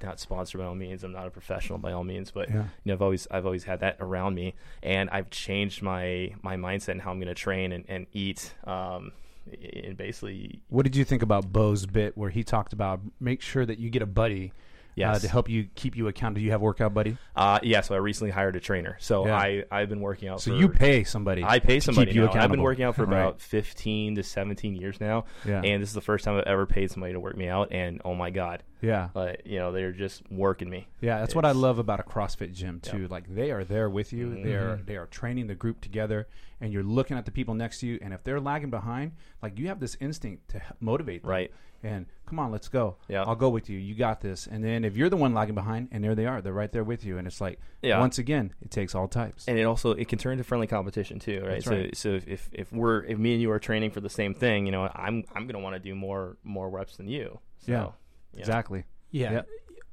not sponsored by all means. I'm not a professional by all means, but Yeah. you know, I've always I've always had that around me, and I've changed my my mindset and how I'm going to train and, and eat. Um, and basically, What did you think about Bo's bit where he talked about make sure that you get a buddy uh, to help you keep you accountable? Do you have workout buddy? uh, yeah. So I recently hired a trainer. So Yeah. I I've been working out. So for, you pay somebody. I pay to somebody keep you now. I've been working out for Right. about 15 to 17 years now, Yeah. and this is the first time I've ever paid somebody to work me out. And oh my god, Yeah. uh, you know they're just working me. Yeah, that's what I love about a CrossFit gym too. Like they are there with you. They are Mm-hmm. they are training the group together, and you're looking at the people next to you. And if they're lagging behind, like you have this instinct to motivate them. Right. And come on, let's go. Yeah. I'll go with you. You got this. And then if you're the one lagging behind, and there they are, they're right there with you. And it's like, Yeah. once again, it takes all types. and it also it can turn into friendly competition too, right? That's so right. so if, if if we're if me and you are training for the same thing, you know, I'm I'm gonna want to do more more reps than you. So, Yeah. you know. Exactly. Yeah. Yeah.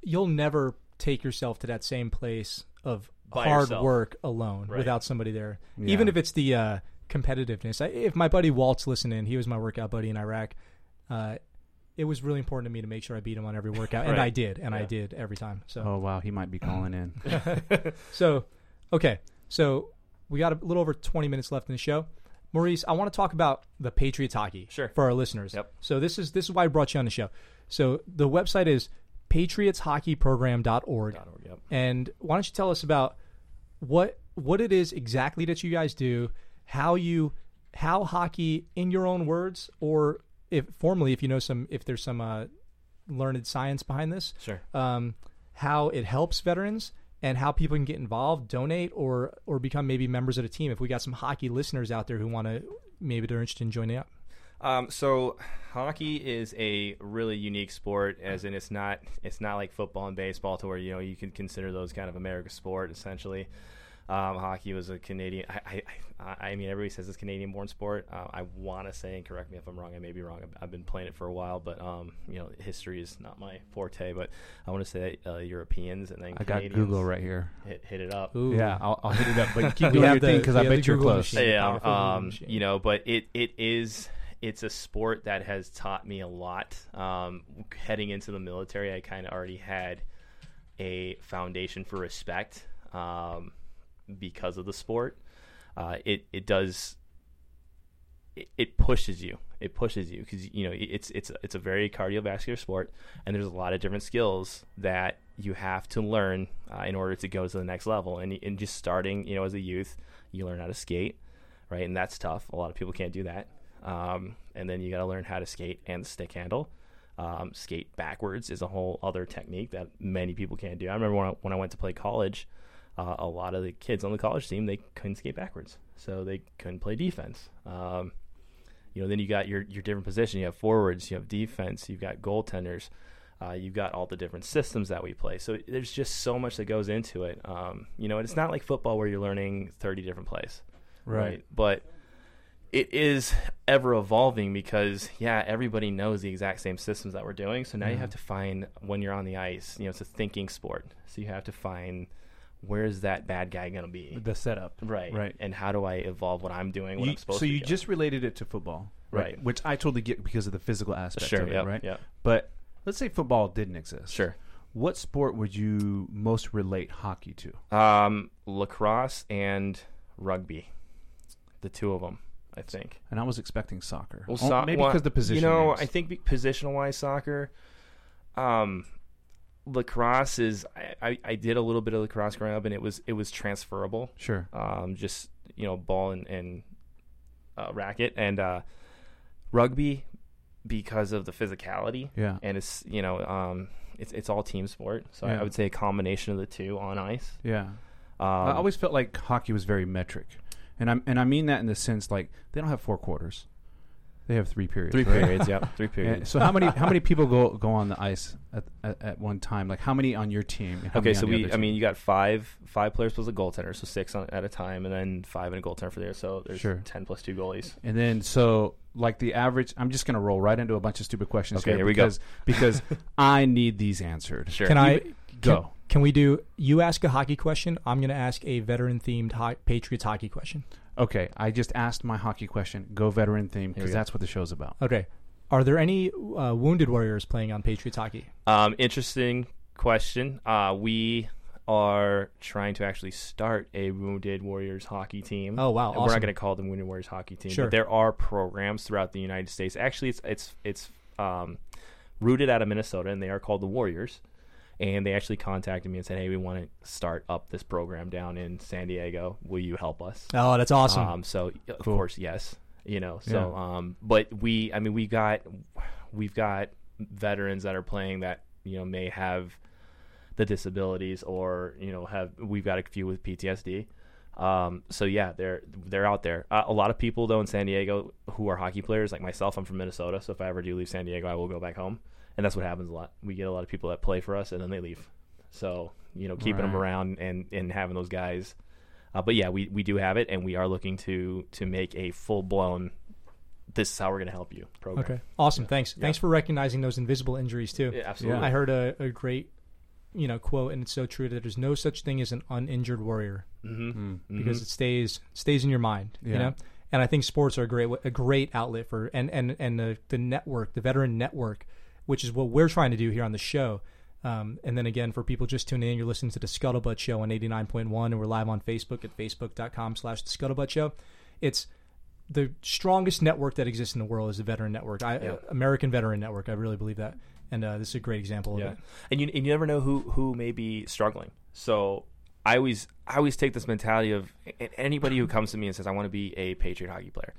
You'll never take yourself to that same place of By hard yourself. work alone Right. without somebody there. Yeah. Even if it's the uh, competitiveness. I, if my buddy Walt's listening, he was my workout buddy in Iraq. Uh, it was really important to me to make sure I beat him on every workout, and Right. I did, and I did every time. So, Oh wow, he might be calling in. <laughs> <laughs> so okay, so we got a little over 20 minutes left in the show. Maurice, I want to talk about the Patriots hockey Sure. for our listeners. Yep. So this is this is why I brought you on the show. So the website is patriotshockeyprogram.org. Dot org, yep. And why don't you tell us about what what it is exactly that you guys do, how you how hockey in your own words or if formally if you know some if there's some uh, learned science behind this, Sure. um, how it helps veterans and how people can get involved, donate, or or become maybe members of a team. If we got some hockey listeners out there who want to, maybe they're interested in joining up. Um, so hockey is a really unique sport, as in it's not it's not like football and baseball, to where you know you can consider those kind of America's sport essentially. Um, hockey was a Canadian. I, I, I mean, everybody says it's a Canadian-born sport. Uh, I want to say, and correct me if I'm wrong. I may be wrong. I've, I've been playing it for a while, but um, you know, history is not my forte. But I want to say uh, Europeans and then I got Google right here. Hit, hit it up. Ooh. Yeah, I'll, I'll hit it up. But <laughs> keep doing have your the- thing because I bet you're Google close. machine. yeah, um, you know, but it it is it's a sport that has taught me a lot. Um, heading into the military, I kind of already had a foundation for respect um, because of the sport. Uh, it it does it, it pushes you. It pushes you because you know it's it's it's a very cardiovascular sport, and there's a lot of different skills that you have to learn uh, in order to go to the next level. And and just starting, you know, as a youth, you learn how to skate, right? And that's tough. A lot of people can't do that. Um, and then you got to learn how to skate and stick handle. Um, skate backwards is a whole other technique that many people can't do. I remember when I, when I went to play college, uh, a lot of the kids on the college team they couldn't skate backwards, so they couldn't play defense. Um, you know, then you got your your different position. You have forwards, you have defense, you've got goaltenders, uh, you've got all the different systems that we play. So there's just so much that goes into it. Um, you know, and it's not like football where you're learning 30 different plays, Right. But it is ever evolving because yeah, everybody knows the exact same systems that we're doing. So now you have to find when you're on the ice. You know, it's a thinking sport, so you have to find where's that bad guy going to be. the setup. Right. Right. And how do I evolve what I'm doing, what You- I'm supposed so to be you doing? just related it to football, Right. Which I totally get because of the physical aspect Sure, of it, yep, right? yep. But let's say football didn't exist. Sure. What sport would you most relate hockey to? Um, lacrosse and rugby, the two of them, I think. And I was expecting soccer. Well, Oh, so- maybe well, because the position. You know, names. I think positional wise, soccer. Um, lacrosse is. I, I, I did a little bit of lacrosse growing up, and it was it was transferable. sure. Um, just you know, ball and, and uh, racket, and uh, rugby because of the physicality. Yeah. and it's you know, um, it's it's all team sport. So I, Yeah. I would say a combination of the two on ice. Yeah. Um, I always felt like hockey was very metric, and I and I mean that in the sense like they don't have four quarters, they have three periods. three right? periods. yeah, <laughs> three And periods. so how many how many <laughs> people go go on the ice at, at, at one time? Like how many on your team? how Okay, so we, I mean, you got five five players plus a goaltender, so six on, at a time, and then five and a goaltender for there. So there's Sure. ten plus two goalies. and then so like the average. I'm just gonna roll right into a bunch of stupid questions Okay, here, here we go. because because <laughs> I need these answered. Sure. Can I You- go. Can, can we do? You ask a hockey question. I'm going to ask a veteran themed ho- Patriots hockey question. Okay, I just asked my hockey question. Go veteran theme Here because go. that's what the show's about. Okay. Are there any uh, wounded warriors playing on Patriots hockey? Um, interesting question. Uh, we are trying to actually start a Wounded Warriors hockey team. Oh, wow, And We're awesome. not going to call them Wounded Warriors hockey team, Sure. but there are programs throughout the United States. Actually, it's it's it's um, rooted out of Minnesota, and they are called the Warriors. And they actually contacted me and said, "Hey, we want to start up this program down in San Diego. Will you help us?" Oh, that's awesome. Um, so of Cool. course, yes. You know, so Yeah. um, but we, I mean, we got, we've got veterans that are playing that you know may have the disabilities or you know have we've got a few with PTSD. Um, so yeah, they're they're out there. Uh, a lot of people though in San Diego who are hockey players, like myself, I'm from Minnesota. So if I ever do leave San Diego, I will go back home, and that's what happens a lot. We get a lot of people that play for us and then they leave. So you know, keeping them around and and having those guys. Uh, but yeah, we, we do have it, and we are looking to to make a full blown. This is how we're going to help you program. okay. Awesome. Thanks. Yeah. Thanks for recognizing those invisible injuries too. Yeah, absolutely. I heard a, a great, you know, quote, and it's so true that there's no such thing as an uninjured warrior Mm-hmm. because it stays stays in your mind. You know, and I think sports are a great a great outlet for and and and the the network, the veteran network, which is what we're trying to do here on the show. Um, and then again, for people just tuning in, you're listening to the Scuttlebutt Show on 89.1, and we're live on Facebook at facebook.com slash the Scuttlebutt Show. It's the strongest network that exists in the world is the Veteran Network. I, Yeah. American Veteran Network. I really believe that. And uh, this is a great example of Yeah, it. and you and you never know who who may be struggling. So I always I always take this mentality of anybody who comes to me and says I want to be a Patriot hockey player.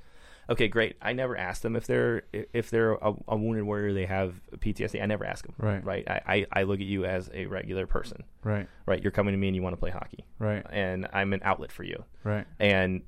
Okay, great. I never ask them if they're if they're a, a wounded warrior, they have PTSD. I never ask them. Right. right. I, I, I look at you as a regular person. Right, Right, you're coming to me and you want to play hockey, right, and I'm an outlet for you. right. and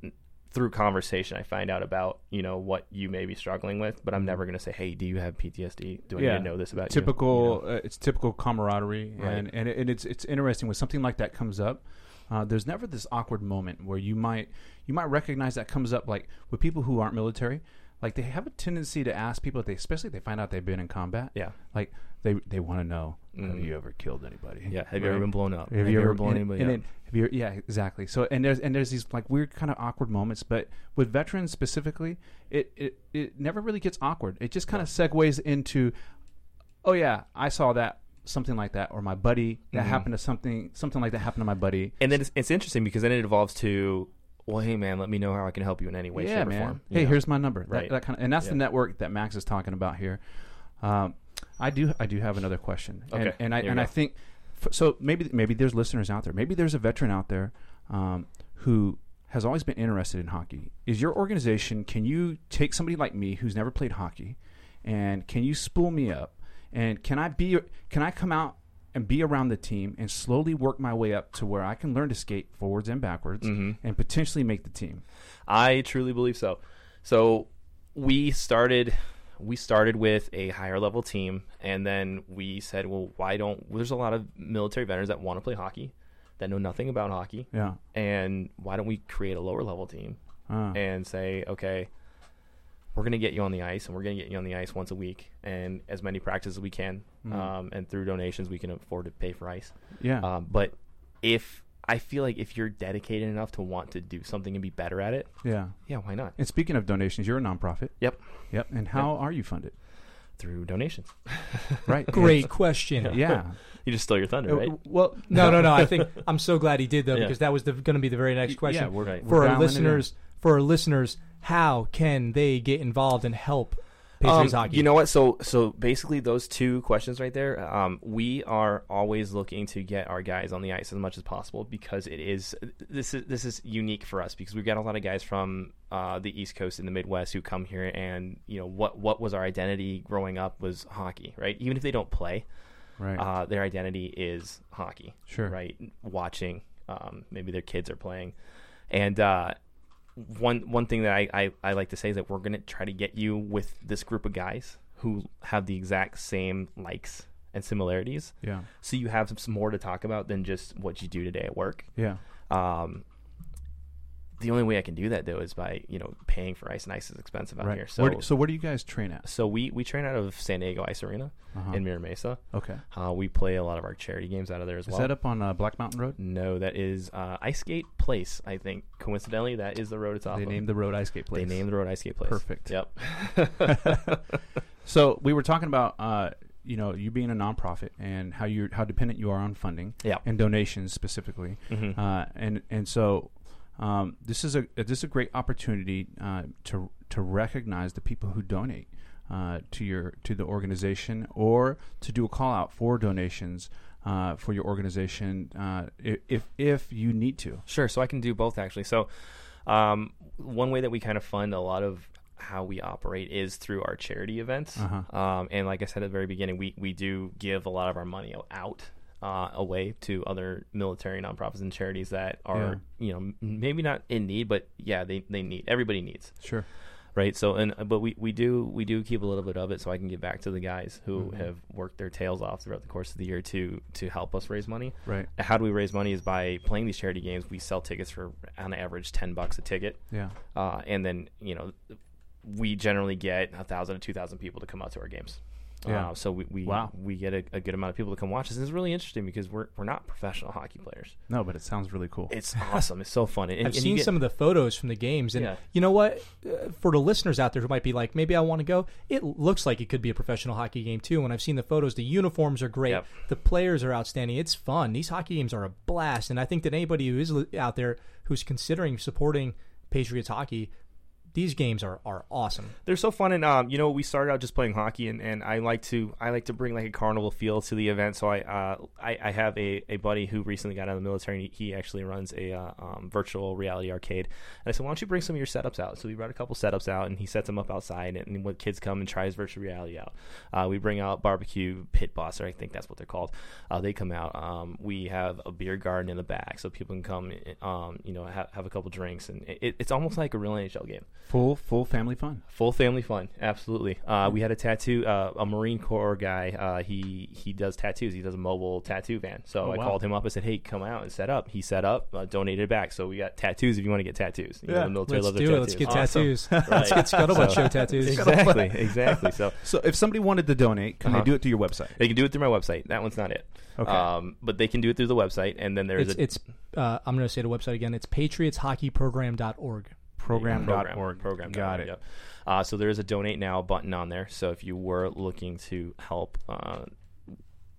through conversation i find out about you know what you may be struggling with but i'm Mm-hmm. never going to say hey do you have ptsd do i Yeah. need to know this about typical you? You know? uh, it's typical camaraderie Right. and and, it, and it's it's interesting when something like that comes up uh, there's never this awkward moment where you might you might recognize that comes up like with people who aren't military. Like they have a tendency to ask people if they especially if they find out they've been in combat. Yeah. Like they they want to know have Mhm. you ever killed anybody? Yeah. Have you ever been blown up? Have, you ever blown and- anybody and up? then- have you, yeah, exactly. So and there's and there's these like weird kind of awkward moments, but with veterans specifically, it it, it never really gets awkward. It just kind of segues into, oh yeah, I saw that something like that, or my buddy that Mhm. happened to something something like that happened to my buddy. and then it's, it's interesting because then it evolves to well hey man let me know how i can help you in any way yeah, shape or man. form Hey, know? here's my number. Right. that kind of, and that's the network that Max is talking about here. Um, I do I do have another question, and, Okay, and I here we and I think f- so. Maybe maybe there's listeners out there. Maybe there's a veteran out there um, who has always been interested in hockey. Is your organization? Can you take somebody like me who's never played hockey, and can you spool me up? And can I be? Can I come out and be around the team and slowly work my way up to where I can learn to skate forwards and backwards Mm-hmm. and potentially make the team. I truly believe so. So we started we started with a higher level team and then we said, well, why don't there's a lot of military veterans that want to play hockey that know nothing about hockey Yeah. and why don't we create a lower level team Ah. and say, okay, we're going to get you on the ice, and we're going to get you on the ice once a week, and as many practices as we can, um, and through donations we can afford to pay for ice. yeah. Um, but if I feel like if you're dedicated enough to want to do something and be better at it, yeah. yeah, why not? And speaking of donations, you're a nonprofit. Yep, Yep. And how are you funded? through donations. <laughs> Right. Great question. Yeah. <laughs> You just stole your thunder, right? Uh, Well, No, no, no. I think <laughs> I'm so glad he did though Yeah. because that was going to be the very next question. Yeah, we're, Right. we're for our dialing it in. listeners, for our listeners, how can they get involved and help Patriots Um, hockey? You know what? So so basically, those two questions right there. Um, we are always looking to get our guys on the ice as much as possible because it is this is this is unique for us because we've got a lot of guys from uh, the East Coast and the Midwest who come here and you know what what was our identity growing up was hockey, right? Even if they don't play, Right. uh, their identity is hockey. Sure. Right. Watching. Um, maybe their kids are playing, and uh, one one thing that I, I, I like to say is that we're going to try to get you with this group of guys who have the exact same likes and similarities, yeah. so you have some more to talk about than just what you do today at work. Yeah. Um, the only way I can do that though is by you know paying for ice, and ice is expensive out Right. here. So where, do- so where do you guys train at? so we we train out of San Diego Ice Arena Uh-huh. in Mira Mesa. Okay. Uh, we play a lot of our charity games out of there as Is well. that up on uh, Black Mountain Road? No, that is uh, Ice Skate Place. I think coincidentally that is the road it's off. They of. named the road Ice Skate Place. They named the road Ice Skate Place. Perfect. Yep. <laughs> So we were talking about uh, you know you being a nonprofit and how you how dependent you are on funding Yeah. and donations specifically, Mhm. uh, and and so um, this is a this is a great opportunity uh, to to recognize the people who donate. Uh, to your to the organization or to do a call out for donations uh, for your organization uh, if if you need to. Sure. So I can do both actually. So um, one way that we kind of fund a lot of how we operate is through our charity events. Uh-huh. Um, and like I said at the very beginning, we, we do give a lot of our money out uh, away to other military nonprofits and charities that are, you know, maybe not in need, but yeah, they, they need, everybody needs. Sure. right so and but we, we do we do keep a little bit of it so i can get back to the guys who Mhm. have worked their tails off throughout the course of the year to to help us raise money Right. how do we raise money is by playing these charity games we sell tickets for on average 10 bucks a ticket Yeah. uh, and then you know we generally get a thousand to two thousand people to come out to our games Yeah. Uh, so we we, Wow. we get a, a good amount of people to come watch us. And it's really interesting because we're we're not professional <laughs> hockey players. No, but it sounds really cool. It's awesome. It's so fun. And, I've and seen get- some of the photos from the games, and Yeah. you know what? Uh, for the listeners out there who might be like, maybe I want to go. It looks like it could be a professional hockey game too. When I've seen the photos, the uniforms are great. Yep. The players are outstanding. It's fun. These hockey games are a blast, and I think that anybody who is out there who's considering supporting Patriots hockey, these games are, are awesome. they're so fun and um, you know we started out just playing hockey and, and I like to I like to bring like a carnival feel to the event so I uh, I, I have a, a buddy who recently got out of the military and he, actually runs a uh, um, virtual reality arcade and I said why don't you bring some of your setups out so we brought a couple setups out and he sets them up outside and, when kids come and try his virtual reality out uh, we bring out barbecue pit boss or I think that's what they're called uh, they come out um, we have a beer garden in the back so people can come um, you know have, have a couple drinks and it, it's almost like a real NHL game Full full family fun. Full family fun, absolutely. Uh, we had a tattoo, uh, a Marine Corps guy. Uh, he he does tattoos. He does a mobile tattoo van. So Oh, I wow. called him up. I said, "Hey, come out and set up." He set up, uh, donated back. So we got tattoos. If you want to get tattoos, you know, the military Let's loves do it. Let's get tattoos. <laughs> tattoos. Let's get Scuttlebutt Show tattoos. Exactly, <laughs> exactly. So <laughs> So if somebody wanted to donate, can Uh-huh. they do it through your website? they can do it through my website. That one's not it. Okay. Um, but they can do it through the website, and then there's It's, a it's uh, I'm going to say the website again. It's patriotshockeyprogram.org. Program.org. Program. Got it. Yep. Uh, so there is a donate now button on there. So if you were looking to help, uh,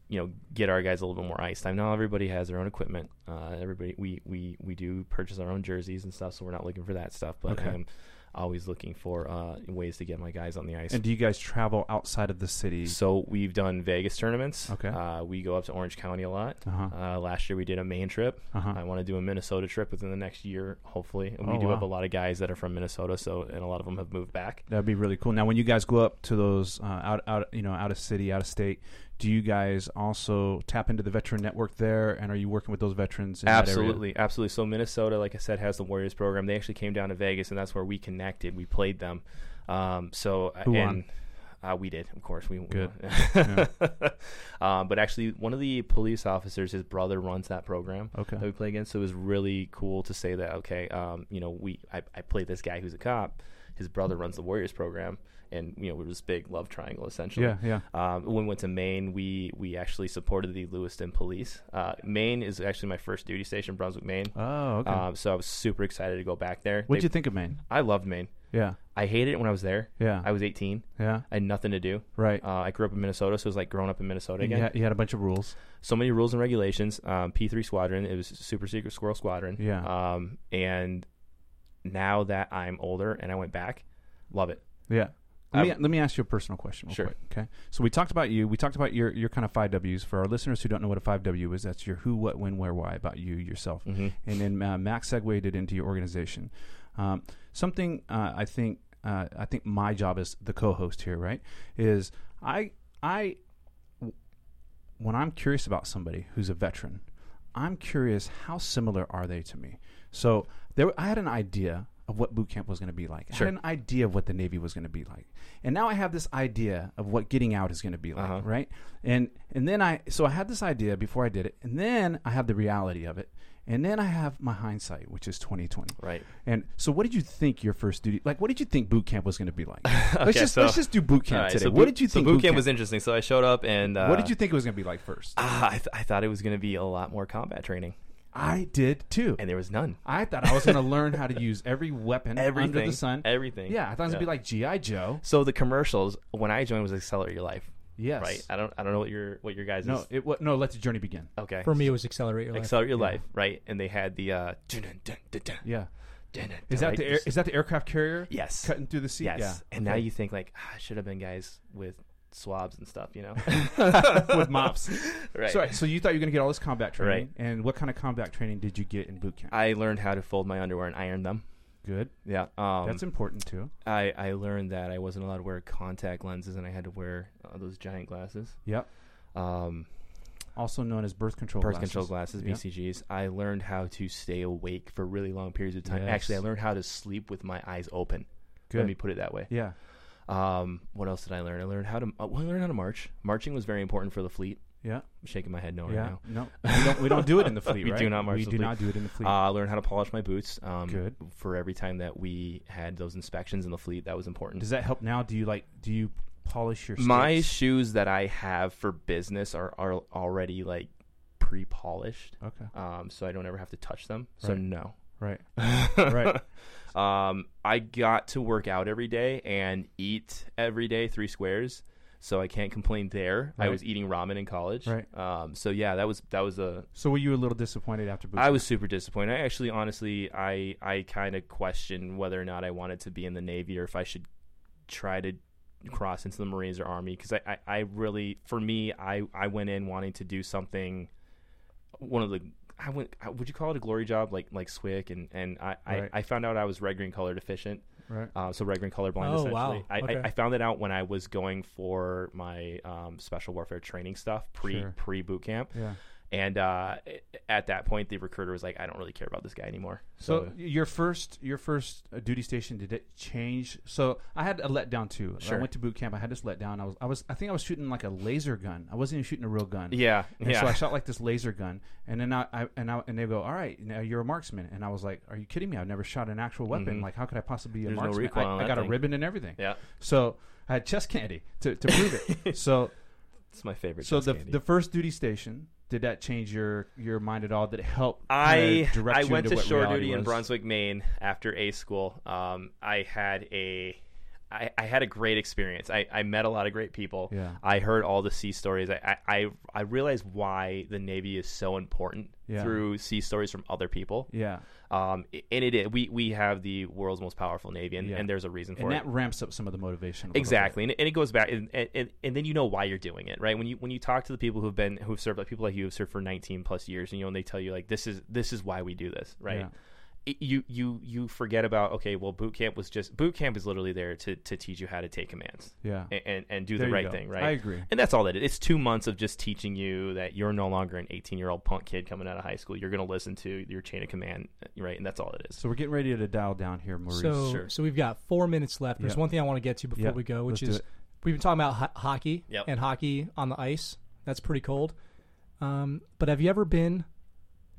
you know, get our guys a little bit more ice time. Now everybody has their own equipment. Uh, everybody, we, we we do purchase our own jerseys and stuff. So we're not looking for that stuff. But Okay. I'm always looking for uh, ways to get my guys on the ice. And do you guys travel outside of the city? So we've done Vegas tournaments. Okay. Uh, we go up to Orange County a lot. Uh-huh. Uh, last year we did a Maine trip. Uh-huh. I want to do a Minnesota trip within the next year, hopefully. And we Oh, do wow. have a lot of guys that are from Minnesota, so and a lot of them have moved back. That'd be really cool. Now, when you guys go up to those uh, out, out, you know, out of city, out of state, do you guys also tap into the veteran network there? And are you working with those veterans? In that area? Absolutely, absolutely. So Minnesota, like I said, has the Warriors program. They actually came down to Vegas, and that's where we connected. We played them. Um, so Who and, won? Uh, we did, of course. We Good. won. <laughs> um, but actually, one of the police officers, his brother runs that program Okay. that we play against. So it was really cool to say that. Okay, um, you know, we I, I played this guy who's a cop. His brother runs the Warriors program, and you know, we're this big love triangle essentially. Yeah, yeah. Um, when we went to Maine, we we actually supported the Lewiston Police. Uh, Maine is actually my first duty station, Brunswick, Maine. Oh, okay. Um, so I was super excited to go back there. What'd They- you think of Maine? I loved Maine. Yeah, I hated it when I was there. yeah, I was 18. yeah. I had nothing to do. Right. Uh, I grew up in Minnesota, so it was like growing up in Minnesota you, again. had, you had a bunch of rules. So many rules and regulations. Um, P3 Squadron. It was Super Secret Squirrel Squadron. Yeah. Um, and now that I'm older and I went back, love it. Yeah. Let me, let me ask you a personal question real Sure. quick. Okay. So we talked about you. We talked about your, your kind of five W's. For our listeners who don't know what a five W is, that's your who, what, when, where, why about you yourself. hmm And then uh, Max segued it into your organization. Um, something uh, I think uh, I think my job as the co-host here, right, is I I w- when I'm curious about somebody who's a veteran, I'm curious how similar are they to me. So there, I had an idea of what boot camp was going to be like. I had an idea of what the Navy was going to be like, and now I have this idea of what getting out is going to be like, Uh-huh. right? And and then I so I had this idea before I did it, and then I have the reality of it, and then I have my hindsight, which is 2020. Right. And so, what did you think your first duty? Like, what did you think boot camp was going to be like? <laughs> let's just so- let's just do boot camp right, today. so what did you so think? boot camp was interesting. So I showed up and uh, what did you think it was going to be like first? Ah, I, th- I thought it was going to be a lot more combat training, I did too. and there was none. I thought I was going to learn how to use every weapon Everything under the sun. Everything. Yeah, I thought it was going to be like GI Joe. So the commercials when I joined was Accelerate Your Life, Yes. right? I don't I don't know what your what your guys No, is. it wa- no. Let the journey begin. okay. For me, it was accelerate your life. Accelerate Your Life, right? And they had the uh, dun, dun, dun, dun, dun, Yeah. dun, dun, Is that right? the air, is that the aircraft carrier? yes Cutting through the sea. yes? Yeah. And now you think like ah, should have been guys with swabs and stuff, you know? <laughs> <laughs> with mops. right. So, so you thought you were going to get all this combat training, Right. and what kind of combat training did you get in boot camp? I learned how to fold my underwear and iron them. Good. Yeah. Um, That's important too. I, I learned that I wasn't allowed to wear contact lenses and I had to wear uh, those giant glasses. Yep. Um, Also known as birth control. birth glasses. control glasses, Yeah. BCGs. I learned how to stay awake for really long periods of time. Yes. Actually, I learned how to sleep with my eyes open. Good. Let me put it that way. Yeah. Um, what else did I learn? I learned how to. Uh, well, I learned how to march. Marching was very important for the fleet. Yeah. I'm shaking my head no yeah. right now. No, <laughs> we don't. We don't do it in the fleet. We right? do not march We do fleet. not do it in the fleet. Uh, I learned how to polish my boots. Um, Good. For every time that we had those inspections in the fleet, that was important. Does that help now? Do you like? Do you polish your? Shoes? My shoes that I have for business are, are already like pre-polished, Okay. um, so I don't ever have to touch them. So Right. no. Right. <laughs> Right. Um, I got to work out every day and eat every day three squares, so I can't complain there. I was eating ramen in college. Right. Um, so yeah, that was that was a. So were you a little disappointed after boot? I was super disappointed. I actually, honestly, I I kind of questioned whether or not I wanted to be in the Navy or if I should try to cross into the Marines or Army because I, I, I really, for me, I, I went in wanting to do something. One of the I went. Would you call it a glory job like like SWCC and and I, Right. I, I found out I was red green color deficient. Right. Uh, so red green colorblind. Oh, essentially, wow. I, Okay. I, I found that out when I was going for my um, special warfare training stuff pre Sure. pre boot camp. Yeah. And uh, at that point, the recruiter was like, "I don't really care about this guy anymore." So your first your first uh, duty station did it change? So I had a letdown too. I went to boot camp. I had this letdown. I was I was I think I was shooting like a laser gun. I wasn't even shooting a real gun. yeah, And yeah, so I shot like this laser gun, and then I, I and I, and they go, "All right, now you're a marksman." And I was like, "Are you kidding me? I've never shot an actual weapon. Mhm. Like, how could I possibly be a There's no marksman? recoil I, I got a ribbon and everything. yeah. So I had chest candy to, to prove it. <laughs> so It's my favorite. so the candy. the first duty station did that change your your mind at all? Did it help? I direct I you went to shore duty in? Brunswick, Maine after A school. Um, I had a I, I had a great experience. I, I met a lot of great people. Yeah. I heard all the sea stories. I, I, I, I realized why the Navy is so important Yeah. through sea stories from other people. Yeah, Um, and it is. We, we have the world's most powerful Navy, and, Yeah. and there's a reason for and it. And that ramps up some of the motivation. a little bit. Exactly, and, and it goes back, and, and, and, and then you know why you're doing it, right? When you when you talk to the people who've been who've served, like people like you who've served for 19 plus years, and you know, and they tell you like this is this is why we do this, right? Yeah. It- you you you forget about okay well boot camp was just boot camp is literally there to, to teach you how to take commands Yeah. and and, and do There the right go. thing right I agree. and that's all that it is. it's two months of just teaching you that you're no longer an 18 year old punk kid coming out of high school you're going to listen to your chain of command right and that's all it is So we're getting ready to dial down here, Maurice. So, Sure. so we've got four minutes left. There's Yeah. one thing I want to get to before Yeah, we go, which let's is we've been talking about ho- hockey Yep. and hockey on the ice. That's pretty cold. Um, but have you ever been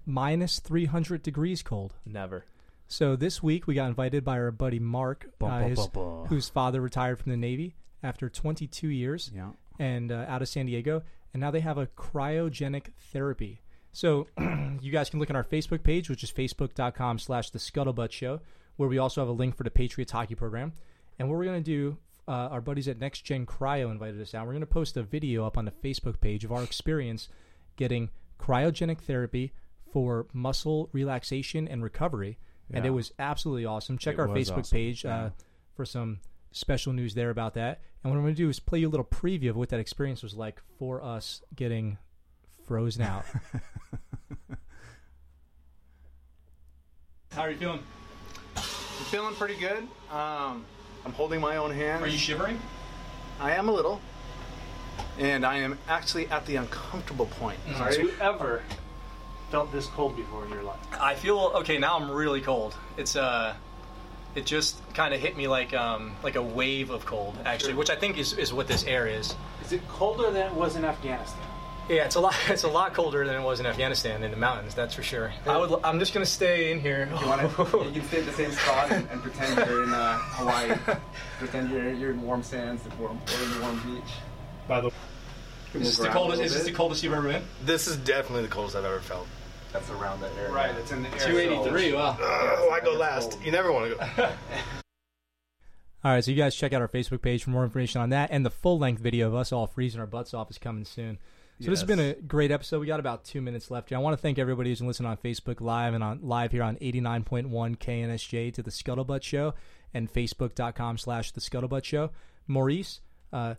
minus 300 degrees cold? never So this week we got invited by our buddy Mark, Bum, uh, bum, his- bum, bum. whose father retired from the Navy after 22 years Yeah. and uh, out of San Diego, and now they have a cryogenic therapy. So <clears throat> you guys can look on our Facebook page, which is facebook.com slash the scuttlebutt show, where we also have a link for the Patriots hockey program. And what we're going to do, uh, our buddies at Next Gen Cryo invited us out. We're going to post a video up on the Facebook page of our experience getting cryogenic therapy for muscle relaxation and recovery. And it was absolutely awesome. Check It our Facebook awesome. page Yeah. uh, for some special news there about that. And what I'm going to do is play you a little preview of what that experience was like for us getting frozen out. <laughs> How are you feeling? I'm feeling pretty good. Um, I'm holding my own hand. Are you shivering? I am a little. And I am actually at the uncomfortable point. Have you ever felt this cold before in your life? I feel okay now. I'm really cold. It's uh, it just kind of hit me like um, like a wave of cold actually, which I think is, is what this air is. Is it colder than it was in Afghanistan? Yeah, it's a lot. <laughs> It's a lot colder than it was in Afghanistan in the mountains. That's for sure. I would. I'm just gonna stay in here. You want to? you can stay at the same spot and, and pretend you're in uh, Hawaii. <laughs> pretend you're, you're in warm sands warm, or in the warm beach. By the way, is this the coldest? Is this the coldest you've ever been? This is definitely the coldest I've ever felt. That's around that area. Right, it's in the area. 283. Wow. Oh, I go last. You never want to go. <laughs> All right, so you guys check out our Facebook page for more information on that, and the full length video of us all freezing our butts off is coming soon. So this has been a great episode. We got about two minutes left here. I want to thank everybody who's listening on Facebook Live and on live here on 89.1 KNSJ to the Scuttlebutt Show and Facebook.com slash the Scuttlebutt Show. Maurice, uh,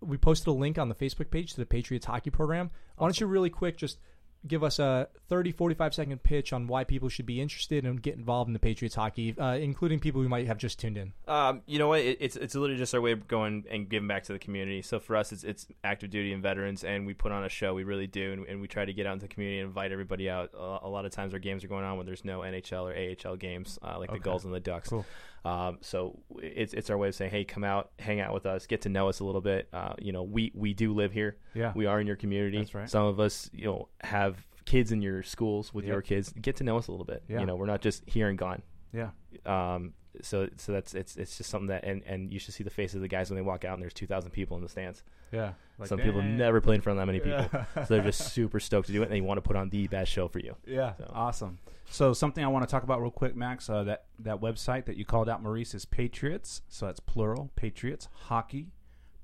we posted a link on the Facebook page to the Patriots hockey program. Why don't you really quick just give us a 30, 45 second pitch on why people should be interested and get involved in the Patriots hockey, uh, including people who might have just tuned in. Um, you know what? It, it's it's literally just our way of going and giving back to the community. So for us, it's it's active duty and veterans, and we put on a show. We really do, and, and we try to get out into the community and invite everybody out. Uh, a lot of times, our games are going on when there's no NHL or AHL games, uh, like the Gulls and the Ducks. Cool. Um, so it's it's our way of saying, hey, come out, hang out with us, get to know us a little bit. Uh, you know, we we do live here. Yeah. we are in your community. That's right. Some of us, you know, have kids in your schools with Yep. your kids. Get to know us a little bit. Yeah. You know, we're not just here and gone Yeah. um, so so that's it's it's just something that and, and you should see the faces of the guys when they walk out and there's two thousand people in the stands. Yeah. Like, Some people never play in front of that many people, Yeah. so they're just super stoked to do it and they want to put on the best show for you. Yeah, So- awesome. So something I want to talk about real quick, Max. Uh, that that website that you called out, Maurice, is Patriots. So that's plural. Patriots Hockey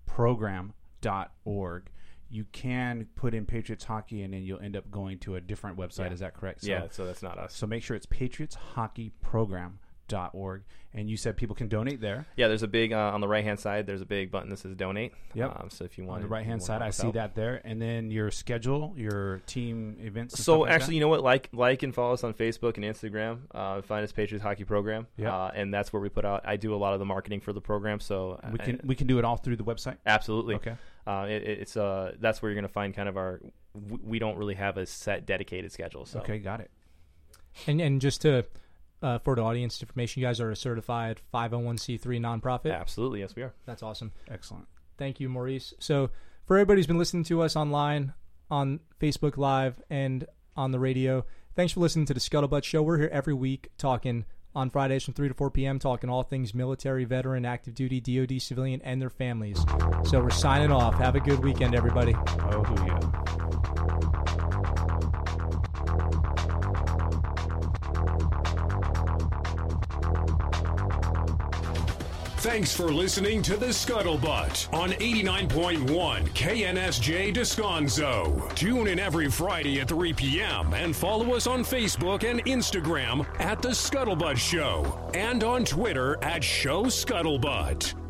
Program.org. You can put in Patriots Hockey, and then you'll end up going to a different website. Yeah. Is that correct? So, yeah, so that's not us. So make sure it's Patriots Hockey Program.org. And you said people can donate there. Yeah, there's a big uh, on the right hand side. There's a big button that says donate. Yep. Um, so if you want On the right hand side, I see out. that there. And then your schedule, your team events. and stuff So like actually, that? you know what? Like, like, and follow us on Facebook and Instagram. Uh, find us Patriots Hockey Program. Yeah. uh, and that's where we put out. I do a lot of the marketing for the program. So we I- can we can do it all through the website. Absolutely. Okay. Uh, it, it's uh, that's where you're going to find kind of our. We don't really have a set dedicated schedule. So Okay, got it. And and just to uh, for the audience information, you guys are a certified 501c3 nonprofit. absolutely, yes, we are. That's awesome. Excellent. Thank you, Maurice. So for everybody who's been listening to us online, on Facebook Live, and on the radio, thanks for listening to the Scuttlebutt Show. We're here every week talking on Fridays from 3 to 4 p.m., talking all things military, veteran, active duty, DoD, civilian, and their families. So we're signing off. Have a good weekend, everybody. Oh yeah. Thanks for listening to the Scuttlebutt on 89.1 KNSJ Descanso. Tune in every Friday at 3 p.m. and follow us on Facebook and Instagram at The Scuttlebutt Show and on Twitter at Show Scuttlebutt.